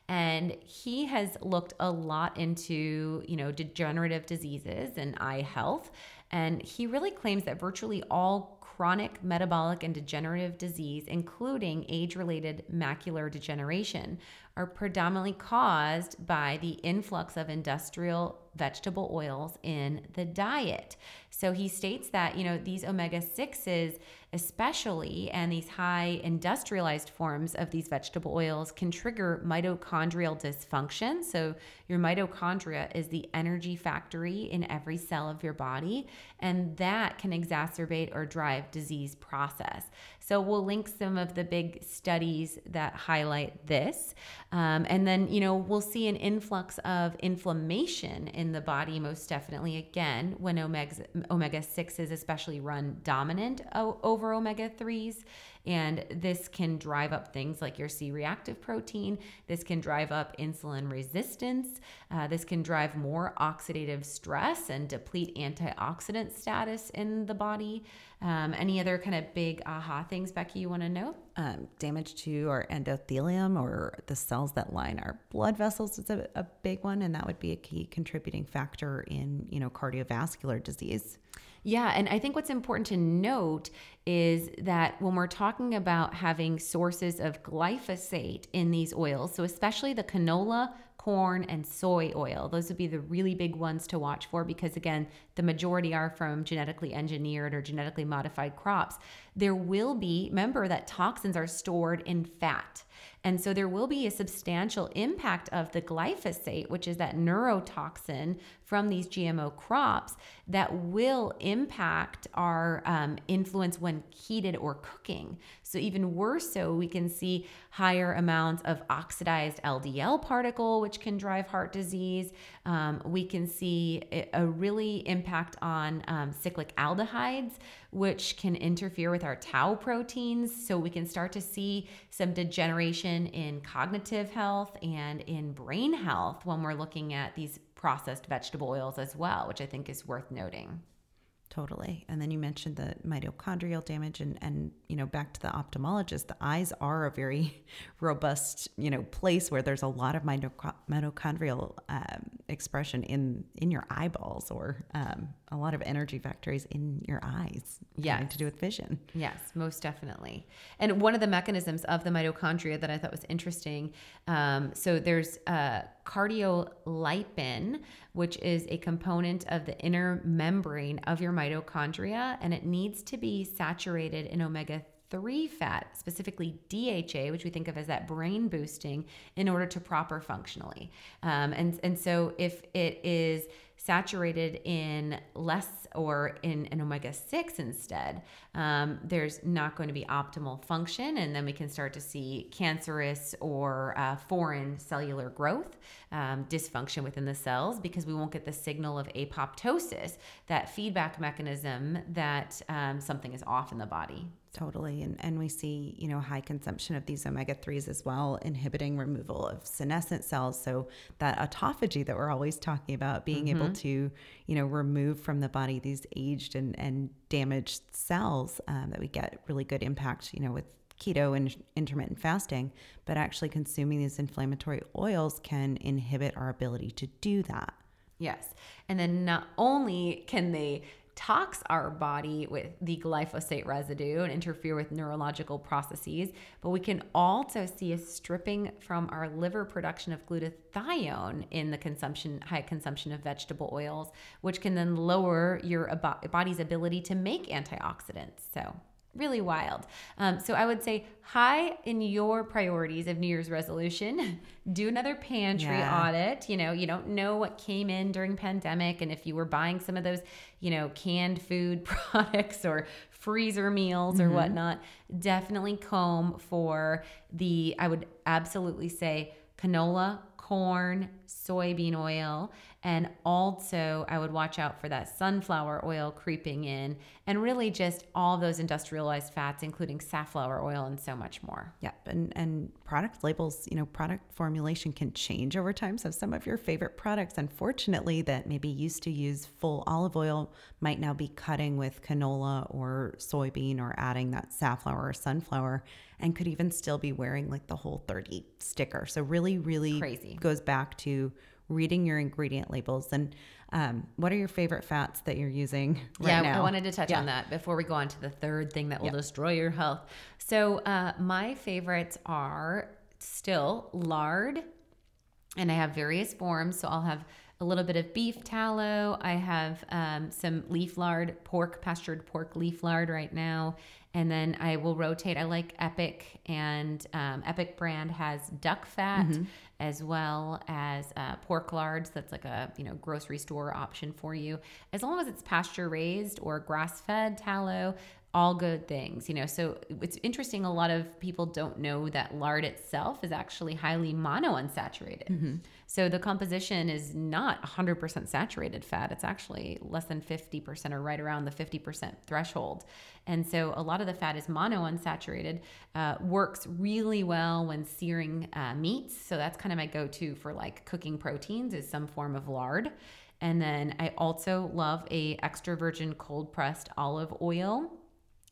and he has looked a lot into you know degenerative diseases and eye health, and he really claims that virtually all chronic metabolic and degenerative disease, including age related macular degeneration, are predominantly caused by the influx of industrial vegetable oils in the diet. So he states that, you know, these omega 6s, especially, and these high industrialized forms of these vegetable oils can trigger mitochondrial dysfunction. So your mitochondria is the energy factory in every cell of your body, and that can exacerbate or drive disease process. So we'll link some of the big studies that highlight this. Um, and then, you know, we'll see an influx of inflammation in the body, most definitely, again, when omega, omega 6s especially run dominant over omega 3s. And this can drive up things like your C reactive protein. This can drive up insulin resistance. Uh, this can drive more oxidative stress and deplete antioxidant status in the body. Um, any other kind of big aha things, Becky, you want to know? Um, damage to our endothelium or the cells that line our blood vessels is a, a big one, and that would be a key contributing factor in you know cardiovascular disease. Yeah, and I think what's important to note is that when we're talking about having sources of glyphosate in these oils, so especially the canola, corn, and soy oil. Those would be the really big ones to watch for because, again, the majority are from genetically engineered or genetically modified crops. There will be, remember that toxins are stored in fat. And so there will be a substantial impact of the glyphosate, which is that neurotoxin from these GMO crops, that will impact our um, influence when heated or cooking. So, even worse, so we can see higher amounts of oxidized LDL particle, which can drive heart disease. Um, we can see a really impact on um, cyclic aldehydes, which can interfere with our tau proteins. So, we can start to see some degeneration in cognitive health and in brain health when we're looking at these processed vegetable oils as well, which I think is worth noting. Totally. And then you mentioned the mitochondrial damage and and you know back to the ophthalmologist, the eyes are a very robust, you know, place where there's a lot of mitochondrial um, expression in in your eyeballs or um, a lot of energy factories in your eyes. Yeah. To do with vision. Yes, most definitely. And one of the mechanisms of the mitochondria that I thought was interesting, um, so there's uh, cardiolipin, which is a component of the inner membrane of your mitochondria, and it needs to be saturated in omega 3 fat, specifically DHA, which we think of as that brain boosting, in order to proper functionally. Um, and, and so if it is saturated in less or in an omega 6 instead, um, there's not going to be optimal function. And then we can start to see cancerous or uh, foreign cellular growth, um, dysfunction within the cells, because we won't get the signal of apoptosis, that feedback mechanism that um, something is off in the body. Totally. And, and we see, you know, high consumption of these omega 3s as well, inhibiting removal of senescent cells. So that autophagy that we're always talking about, being mm-hmm. able to, you know, remove from the body these aged and, and damaged cells um, that we get really good impact, you know, with keto and intermittent fasting, but actually consuming these inflammatory oils can inhibit our ability to do that. Yes. And then not only can they tox our body with the glyphosate residue and interfere with neurological processes. But we can also see a stripping from our liver production of glutathione in the consumption, high consumption of vegetable oils, which can then lower your body's ability to make antioxidants. So really wild. Um, so I would say high in your priorities of New Year's resolution. Do another pantry yeah. audit. You know, you don't know what came in during pandemic, and if you were buying some of those, you know, canned food products or freezer meals mm-hmm. or whatnot, definitely comb for the. I would absolutely say canola, corn, soybean oil. And also, I would watch out for that sunflower oil creeping in and really just all those industrialized fats, including safflower oil and so much more. Yep. And, and product labels, you know, product formulation can change over time. So, some of your favorite products, unfortunately, that maybe used to use full olive oil might now be cutting with canola or soybean or adding that safflower or sunflower and could even still be wearing like the whole 30 sticker. So, really, really crazy goes back to reading your ingredient labels and um, what are your favorite fats that you're using right yeah, now? I wanted to touch yeah. on that before we go on to the third thing that will yeah. destroy your health. So, uh, my favorites are still lard, and I have various forms. So, I'll have a little bit of beef tallow. I have um, some leaf lard, pork, pastured pork leaf lard right now. And then I will rotate. I like Epic, and um, Epic brand has duck fat. Mm-hmm as well as uh, pork lards. That's like a you know grocery store option for you, as long as it's pasture raised or grass fed tallow. All good things, you know. So it's interesting. A lot of people don't know that lard itself is actually highly monounsaturated. Mm-hmm. So the composition is not 100% saturated fat. It's actually less than 50% or right around the 50% threshold. And so a lot of the fat is monounsaturated, uh, works really well when searing uh, meats. So that's kind of my go to for like cooking proteins is some form of lard. And then I also love a extra virgin cold pressed olive oil.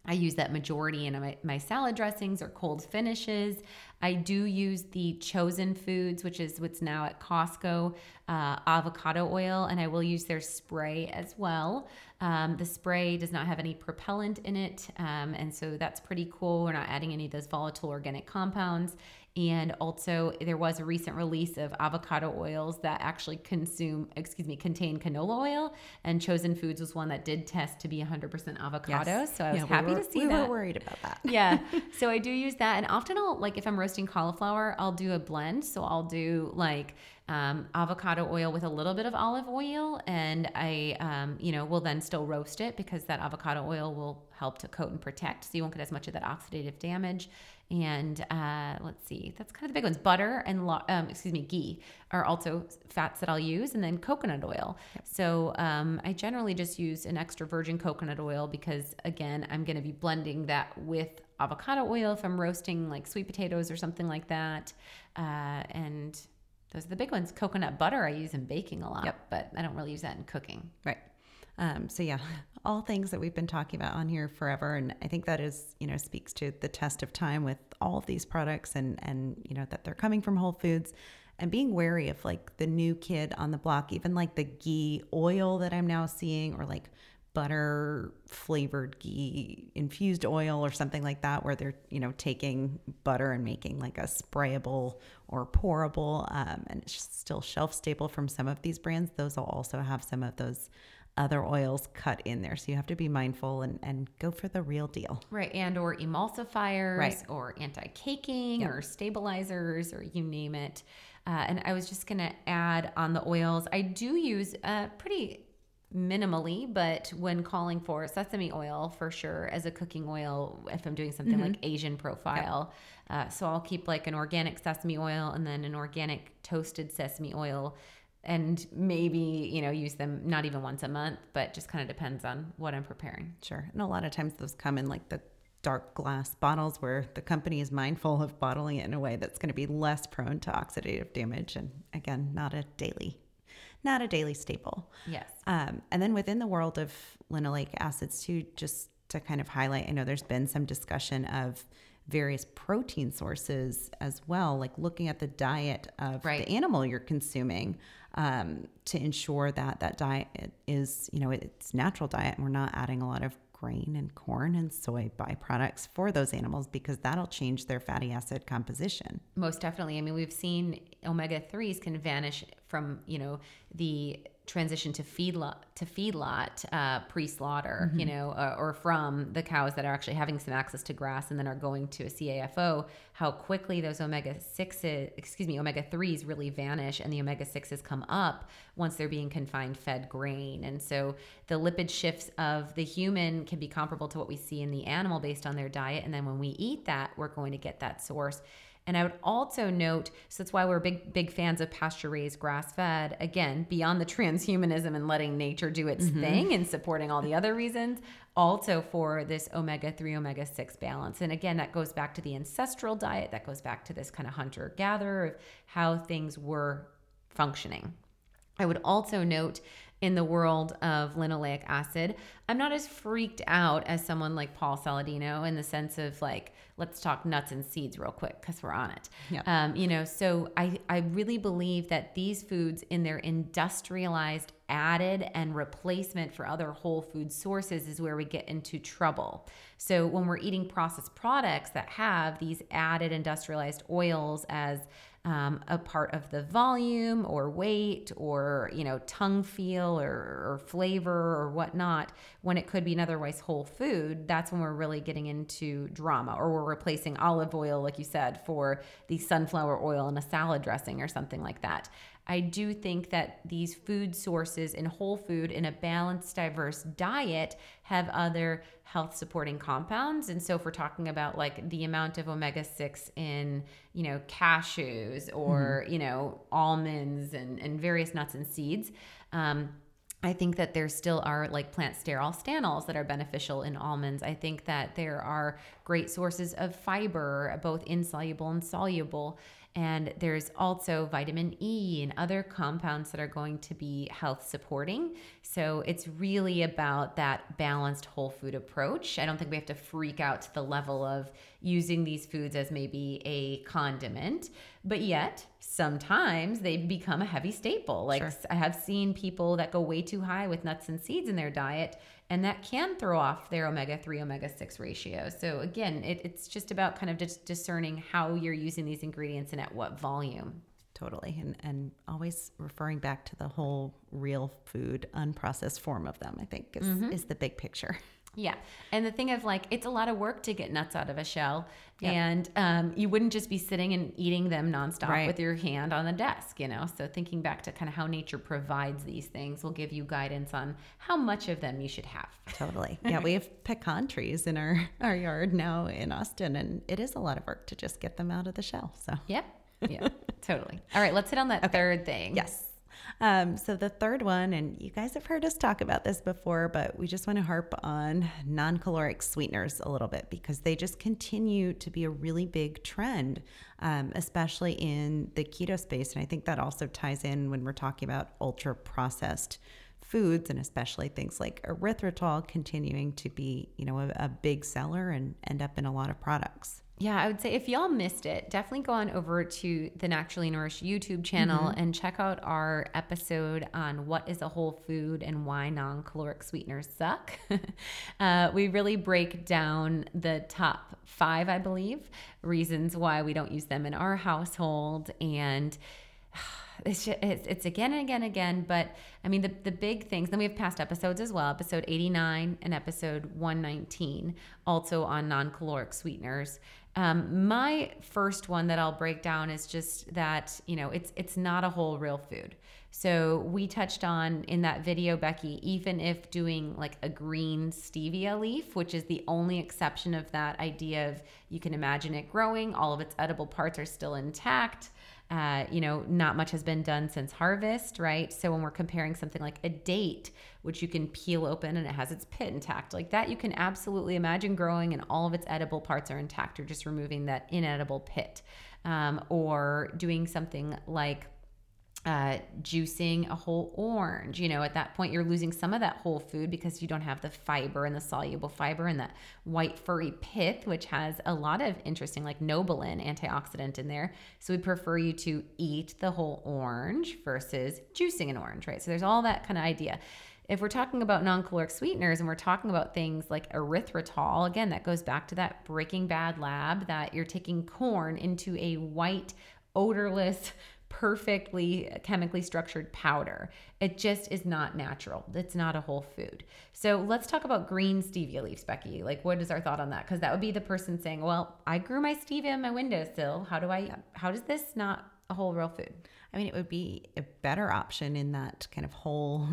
I use that majority in my, my salad dressings or cold finishes. I do use the Chosen Foods, which is what's now at Costco, uh, avocado oil, and I will use their spray as well. Um, the spray does not have any propellant in it, um, and so that's pretty cool. We're not adding any of those volatile organic compounds. And also, there was a recent release of avocado oils that actually consume, excuse me, contain canola oil. And Chosen Foods was one that did test to be 100% avocado. Yes. So I was Yeah, we happy were- to see we that. We were worried about that. yeah. So I do use that. And often I'll, like, if I'm roasting cauliflower, I'll do a blend. So I'll do like um, avocado oil with a little bit of olive oil. And I, um, you know, will then still roast it because that avocado oil will help to coat and protect. So you won't get as much of that oxidative damage. And uh, let's see, that's kind of the big ones. Butter and, lo- um, excuse me, ghee are also fats that I'll use. And then coconut oil. So um, I generally just use an extra virgin coconut oil because, again, I'm going to be blending that with avocado oil if I'm roasting like sweet potatoes or something like that. Uh, and those are the big ones. Coconut butter I use in baking a lot, Yep. but I don't really use that in cooking. Right. Um, so yeah, all things that we've been talking about on here forever, and I think that is you know speaks to the test of time with all of these products, and and you know that they're coming from Whole Foods, and being wary of like the new kid on the block, even like the ghee oil that I'm now seeing, or like butter flavored ghee infused oil or something like that where they're you know taking butter and making like a sprayable or pourable um, and it's still shelf stable from some of these brands. Those will also have some of those other oils cut in there so you have to be mindful and, and go for the real deal Right. And or emulsifiers Right. or anti-caking or stabilizers or you name it. Uh, and I was just going to add on the oils, I do use uh, pretty minimally, but when calling for sesame oil for sure as a cooking oil, if I'm doing something like Asian profile. Uh, so I'll keep like an organic sesame oil and then an organic toasted sesame oil and maybe, you know, use them not even once a month, but just kind of depends on what I'm preparing. Sure. And a lot of times those come in like the dark glass bottles where the company is mindful of bottling it in a way that's going to be less prone to oxidative damage. And again, not a daily, not a daily staple. Yes. Um, and then within the world of linoleic acids, too, just to kind of highlight, I know there's been some discussion of various protein sources as well, like looking at the diet of Right. the animal you're consuming um, to ensure that that diet is, you know, it's natural diet and we're not adding a lot of grain and corn and soy byproducts for those animals because that'll change their fatty acid composition. Most definitely. I mean, we've seen omega threes can vanish from you know the transition to feedlot to feedlot uh, pre-slaughter, you know, uh, or from the cows that are actually having some access to grass and then are going to a CAFO. How quickly those omega sixes, excuse me, omega threes really vanish, and the omega sixes come up once they're being confined fed grain. And so the lipid shifts of the human can be comparable to what we see in the animal based on their diet, and then when we eat that, we're going to get that source. And I would also note, so that's why we're big, big fans of pasture raised grass fed. Again, beyond the transhumanism and letting nature do its mm-hmm. thing and supporting all the other reasons, also for this omega 3, omega 6 balance. And again, that goes back to the ancestral diet, that goes back to this kind of hunter gatherer of how things were functioning. I would also note in the world of linoleic acid, I'm not as freaked out as someone like Paul Saladino in the sense of like, let's talk nuts and seeds real quick because we're on it. Yeah. Um, you know, so I, I really believe that these foods in their industrialized added and replacement for other whole food sources is where we get into trouble. So when we're eating processed products that have these added industrialized oils as um, a part of the volume or weight or you know tongue feel or, or flavor or whatnot. When it could be an otherwise whole food that's when we're really getting into drama or we're replacing olive oil like you said for the sunflower oil in a salad dressing or something like that I do think that these food sources in whole food in a balanced, diverse diet have other health supporting compounds. And so if we're talking about like the amount of omega 6 in, you know, cashews or, you know, almonds and, and various nuts and seeds, um, I think that there still are like plant sterol stanols that are beneficial in almonds. I think that there are great sources of fiber, both insoluble and soluble. And there's also vitamin E and other compounds that are going to be health supporting. So it's really about that balanced whole food approach. I don't think we have to freak out to the level of using these foods as maybe a condiment, but yet sometimes they become a heavy staple. Like Sure. I have seen people that go way too high with nuts and seeds in their diet and that can throw off their omega 3 omega 6 ratio. So, again, it, it's just about kind of just discerning how you're using these ingredients and at what volume. Totally. And, and always referring back to the whole real food, unprocessed form of them, I think is, Mm-hmm. is the big picture. Yeah. And the thing of like, it's a lot of work to get nuts out of a shell. Yep. And um, you wouldn't just be sitting and eating them nonstop Right. with your hand on the desk, you know? So thinking back to kind of how nature provides these things will give you guidance on how much of them you should have. Totally. Yeah, we have pecan trees in our, our yard now in Austin, and it is a lot of work to just get them out of the shell. So, Yep. Yeah, totally. All right, let's hit on that third thing. yes. Um, so, the third one, and you guys have heard us talk about this before, but we just want to harp on non caloric sweeteners a little bit because they just continue to be a really big trend, um, especially in the keto space. And I think that also ties in when we're talking about ultra processed foods and especially things like erythritol continuing to be, you know, a, a big seller and end up in a lot of products. Yeah, I would say if y'all missed it, definitely go on over to the Naturally Nourished YouTube channel and check out our episode on what is a whole food and why non caloric sweeteners suck. uh, we really break down the top five, I believe, reasons why we don't use them in our household. And it's, just, it's it's again and again and again but i mean the, the big things then we have past episodes as well episode 89 and episode 119 also on non-caloric sweeteners um, my first one that i'll break down is just that you know it's it's not a whole real food so we touched on in that video becky even if doing like a green stevia leaf which is the only exception of that idea of you can imagine it growing all of its edible parts are still intact uh, you know, not much has been done since harvest, right? So when we're comparing something like a date, which you can peel open and it has its pit intact, like that, you can absolutely imagine growing and all of its edible parts are intact. You're just removing that inedible pit. Um, or doing something like uh, juicing a whole orange. You know, at that point, you're losing some of that whole food because you don't have the fiber and the soluble fiber and that white furry pith, which has a lot of interesting, like nobilen antioxidant in there. So we prefer you to eat the whole orange versus juicing an orange, right? So there's all that kind of idea. If we're talking about non caloric sweeteners and we're talking about things like erythritol, again, that goes back to that Breaking Bad lab that you're taking corn into a white, odorless, perfectly chemically structured powder. It just is not natural. It's not a whole food. So let's talk about green stevia leaves, Becky. Like, what is our thought on that? Because that would be the person saying, "Well, I grew my stevia in my windowsill. How do I? How does this not a whole real food?" I mean, it would be a better option in that kind of whole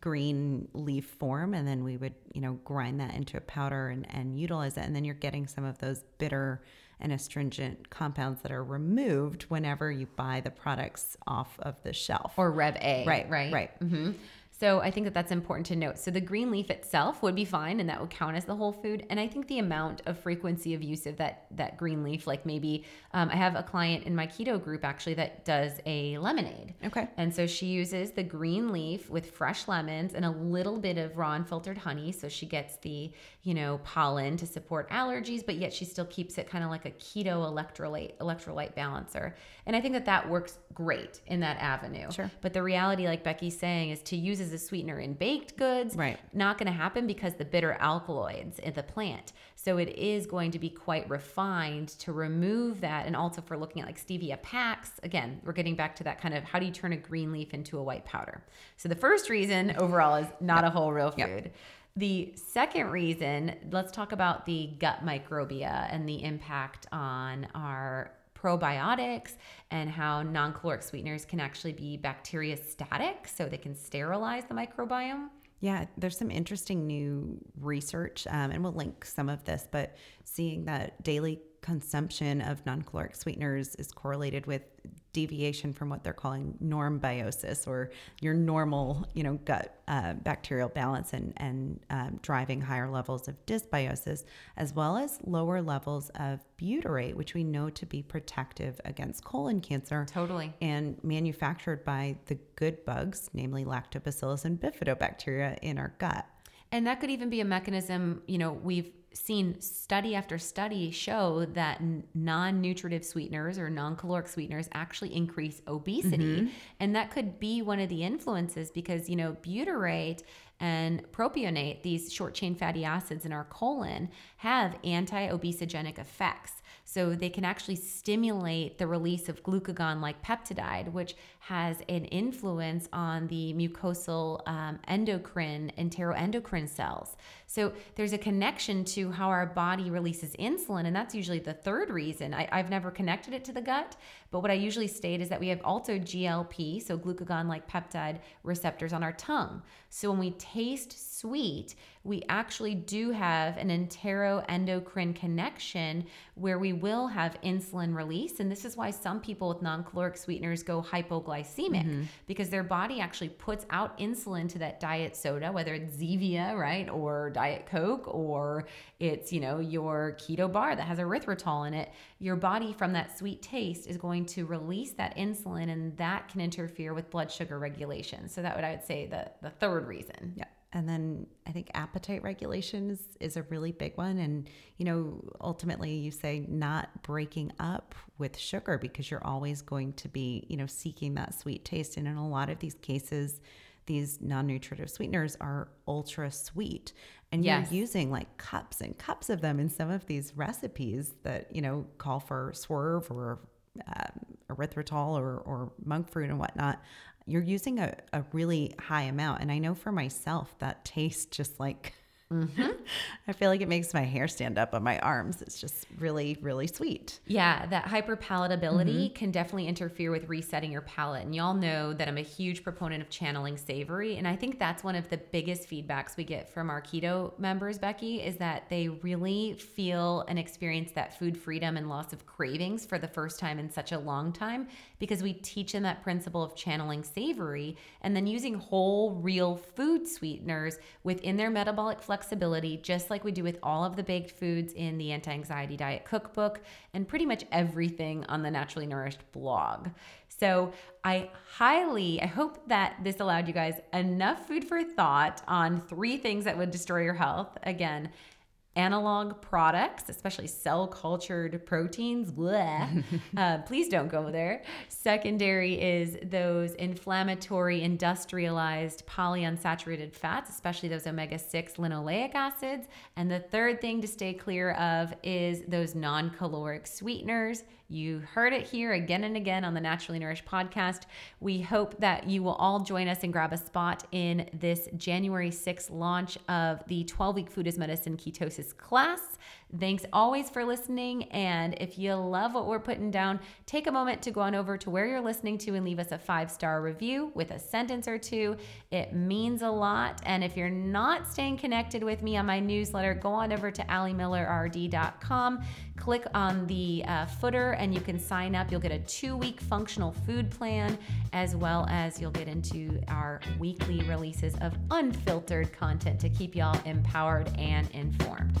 green leaf form. And then we would, you know, grind that into a powder and, and utilize it. And then you're getting some of those bitter and astringent compounds that are removed whenever you buy the products off of the shelf. Or Reb A. Right, Right. right. hmm So I think that that's important to note. So the green leaf itself would be fine, and that would count as the whole food. And I think the amount of frequency of use of that that green leaf, like maybe um, I have a client in my keto group actually that does a lemonade. Okay. And so she uses the green leaf with fresh lemons and a little bit of raw unfiltered honey. So she gets the, you know, pollen to support allergies, but yet she still keeps it kind of like a keto electrolyte electrolyte balancer. And I think that that works great in that avenue. Sure. But the reality, like Becky's saying, is to use as a sweetener in baked goods. Right. Not going to happen because the bitter alkaloids in the plant. So it is going to be quite refined to remove that. And also for looking at like stevia packs, again, we're getting back to that kind of how do you turn a green leaf into a white powder? So the first reason overall is not a whole real Yep. food. The second reason, let's talk about the gut microbia and the impact on our probiotics and how non caloric sweeteners can actually be bacteria static, so they can sterilize the microbiome. Yeah, there's some interesting new research, um, and we'll link some of this, but seeing that daily consumption of non caloric sweeteners is correlated with deviation from what they're calling norm biosis or your normal, you know, gut uh, bacterial balance and, and um, driving higher levels of dysbiosis, as well as lower levels of butyrate, which we know to be protective against colon cancer Totally. and manufactured by the good bugs, namely lactobacillus and bifidobacteria in our gut. And that could even be a mechanism, you know, we've seen study after study show that non nutritive sweeteners or non caloric sweeteners actually increase obesity. Mm-hmm. And that could be one of the influences because, you know, butyrate And propionate, these short chain fatty acids in our colon, have anti obesogenic effects. So they can actually stimulate the release of glucagon like peptide, which has an influence on the mucosal um, endocrine, enteroendocrine cells. So there's a connection to how our body releases insulin. And that's usually the third reason. I, I've never connected it to the gut, but what I usually state is that we have also GLP, so glucagon like peptide receptors on our tongue. So when we taste sweet, we actually do have an enteroendocrine connection where we will have insulin release. And this is why some people with non caloric sweeteners go hypoglycemic mm-hmm. because their body actually puts out insulin to that diet soda, whether it's Zevia, right, or Diet Coke, or it's, you know, your keto bar that has erythritol in it. Your body, from that sweet taste, is going to release that insulin, and that can interfere with blood sugar regulation. So that would, I would say, the, the third reason. Yeah. And then I think appetite regulation is, is a really big one. And, you know, ultimately you say not breaking up with sugar because you're always going to be, you know, seeking that sweet taste. And in a lot of these cases, these non nutritive sweeteners are ultra sweet. And yes. you're using like cups and cups of them in some of these recipes that, you know, call for swerve or um, erythritol or, or monk fruit and whatnot you're using a, a really high amount. And I know for myself that tastes just like Mm-hmm. I feel like it makes my hair stand up on my arms. It's just really, really sweet. Yeah, that hyperpalatability mm-hmm. can definitely interfere with resetting your palate. And y'all know that I'm a huge proponent of channeling savory. And I think that's one of the biggest feedbacks we get from our keto members, Becky, is that they really feel and experience that food freedom and loss of cravings for the first time in such a long time because we teach them that principle of channeling savory and then using whole, real food sweeteners within their metabolic flexibility flexibility, just like we do with all of the baked foods in the Anti Anxiety Diet Cookbook and pretty much everything on the Naturally Nourished blog. So I highly, I hope that this allowed you guys enough food for thought on three things that would destroy your health. Again, analog products, especially cell cultured proteins, uh, please don't go there. Secondary is those inflammatory, industrialized polyunsaturated fats, especially those omega 6 linoleic acids. And the third thing to stay clear of is those non caloric sweeteners. You heard it here again and again on the Naturally Nourished podcast. We hope that you will all join us and grab a spot in this January 6th launch of the 12 week Food as Medicine Ketosis class. Thanks always for listening. And if you love what we're putting down, take a moment to go on over to where you're listening to and leave us a five star review with a sentence or two. It means a lot. And if you're not staying connected with me on my newsletter, go on over to AliMillerRD.com, click on the uh, footer, and you can sign up. You'll get a two week functional food plan, as well as you'll get into our weekly releases of unfiltered content to keep y'all empowered and informed.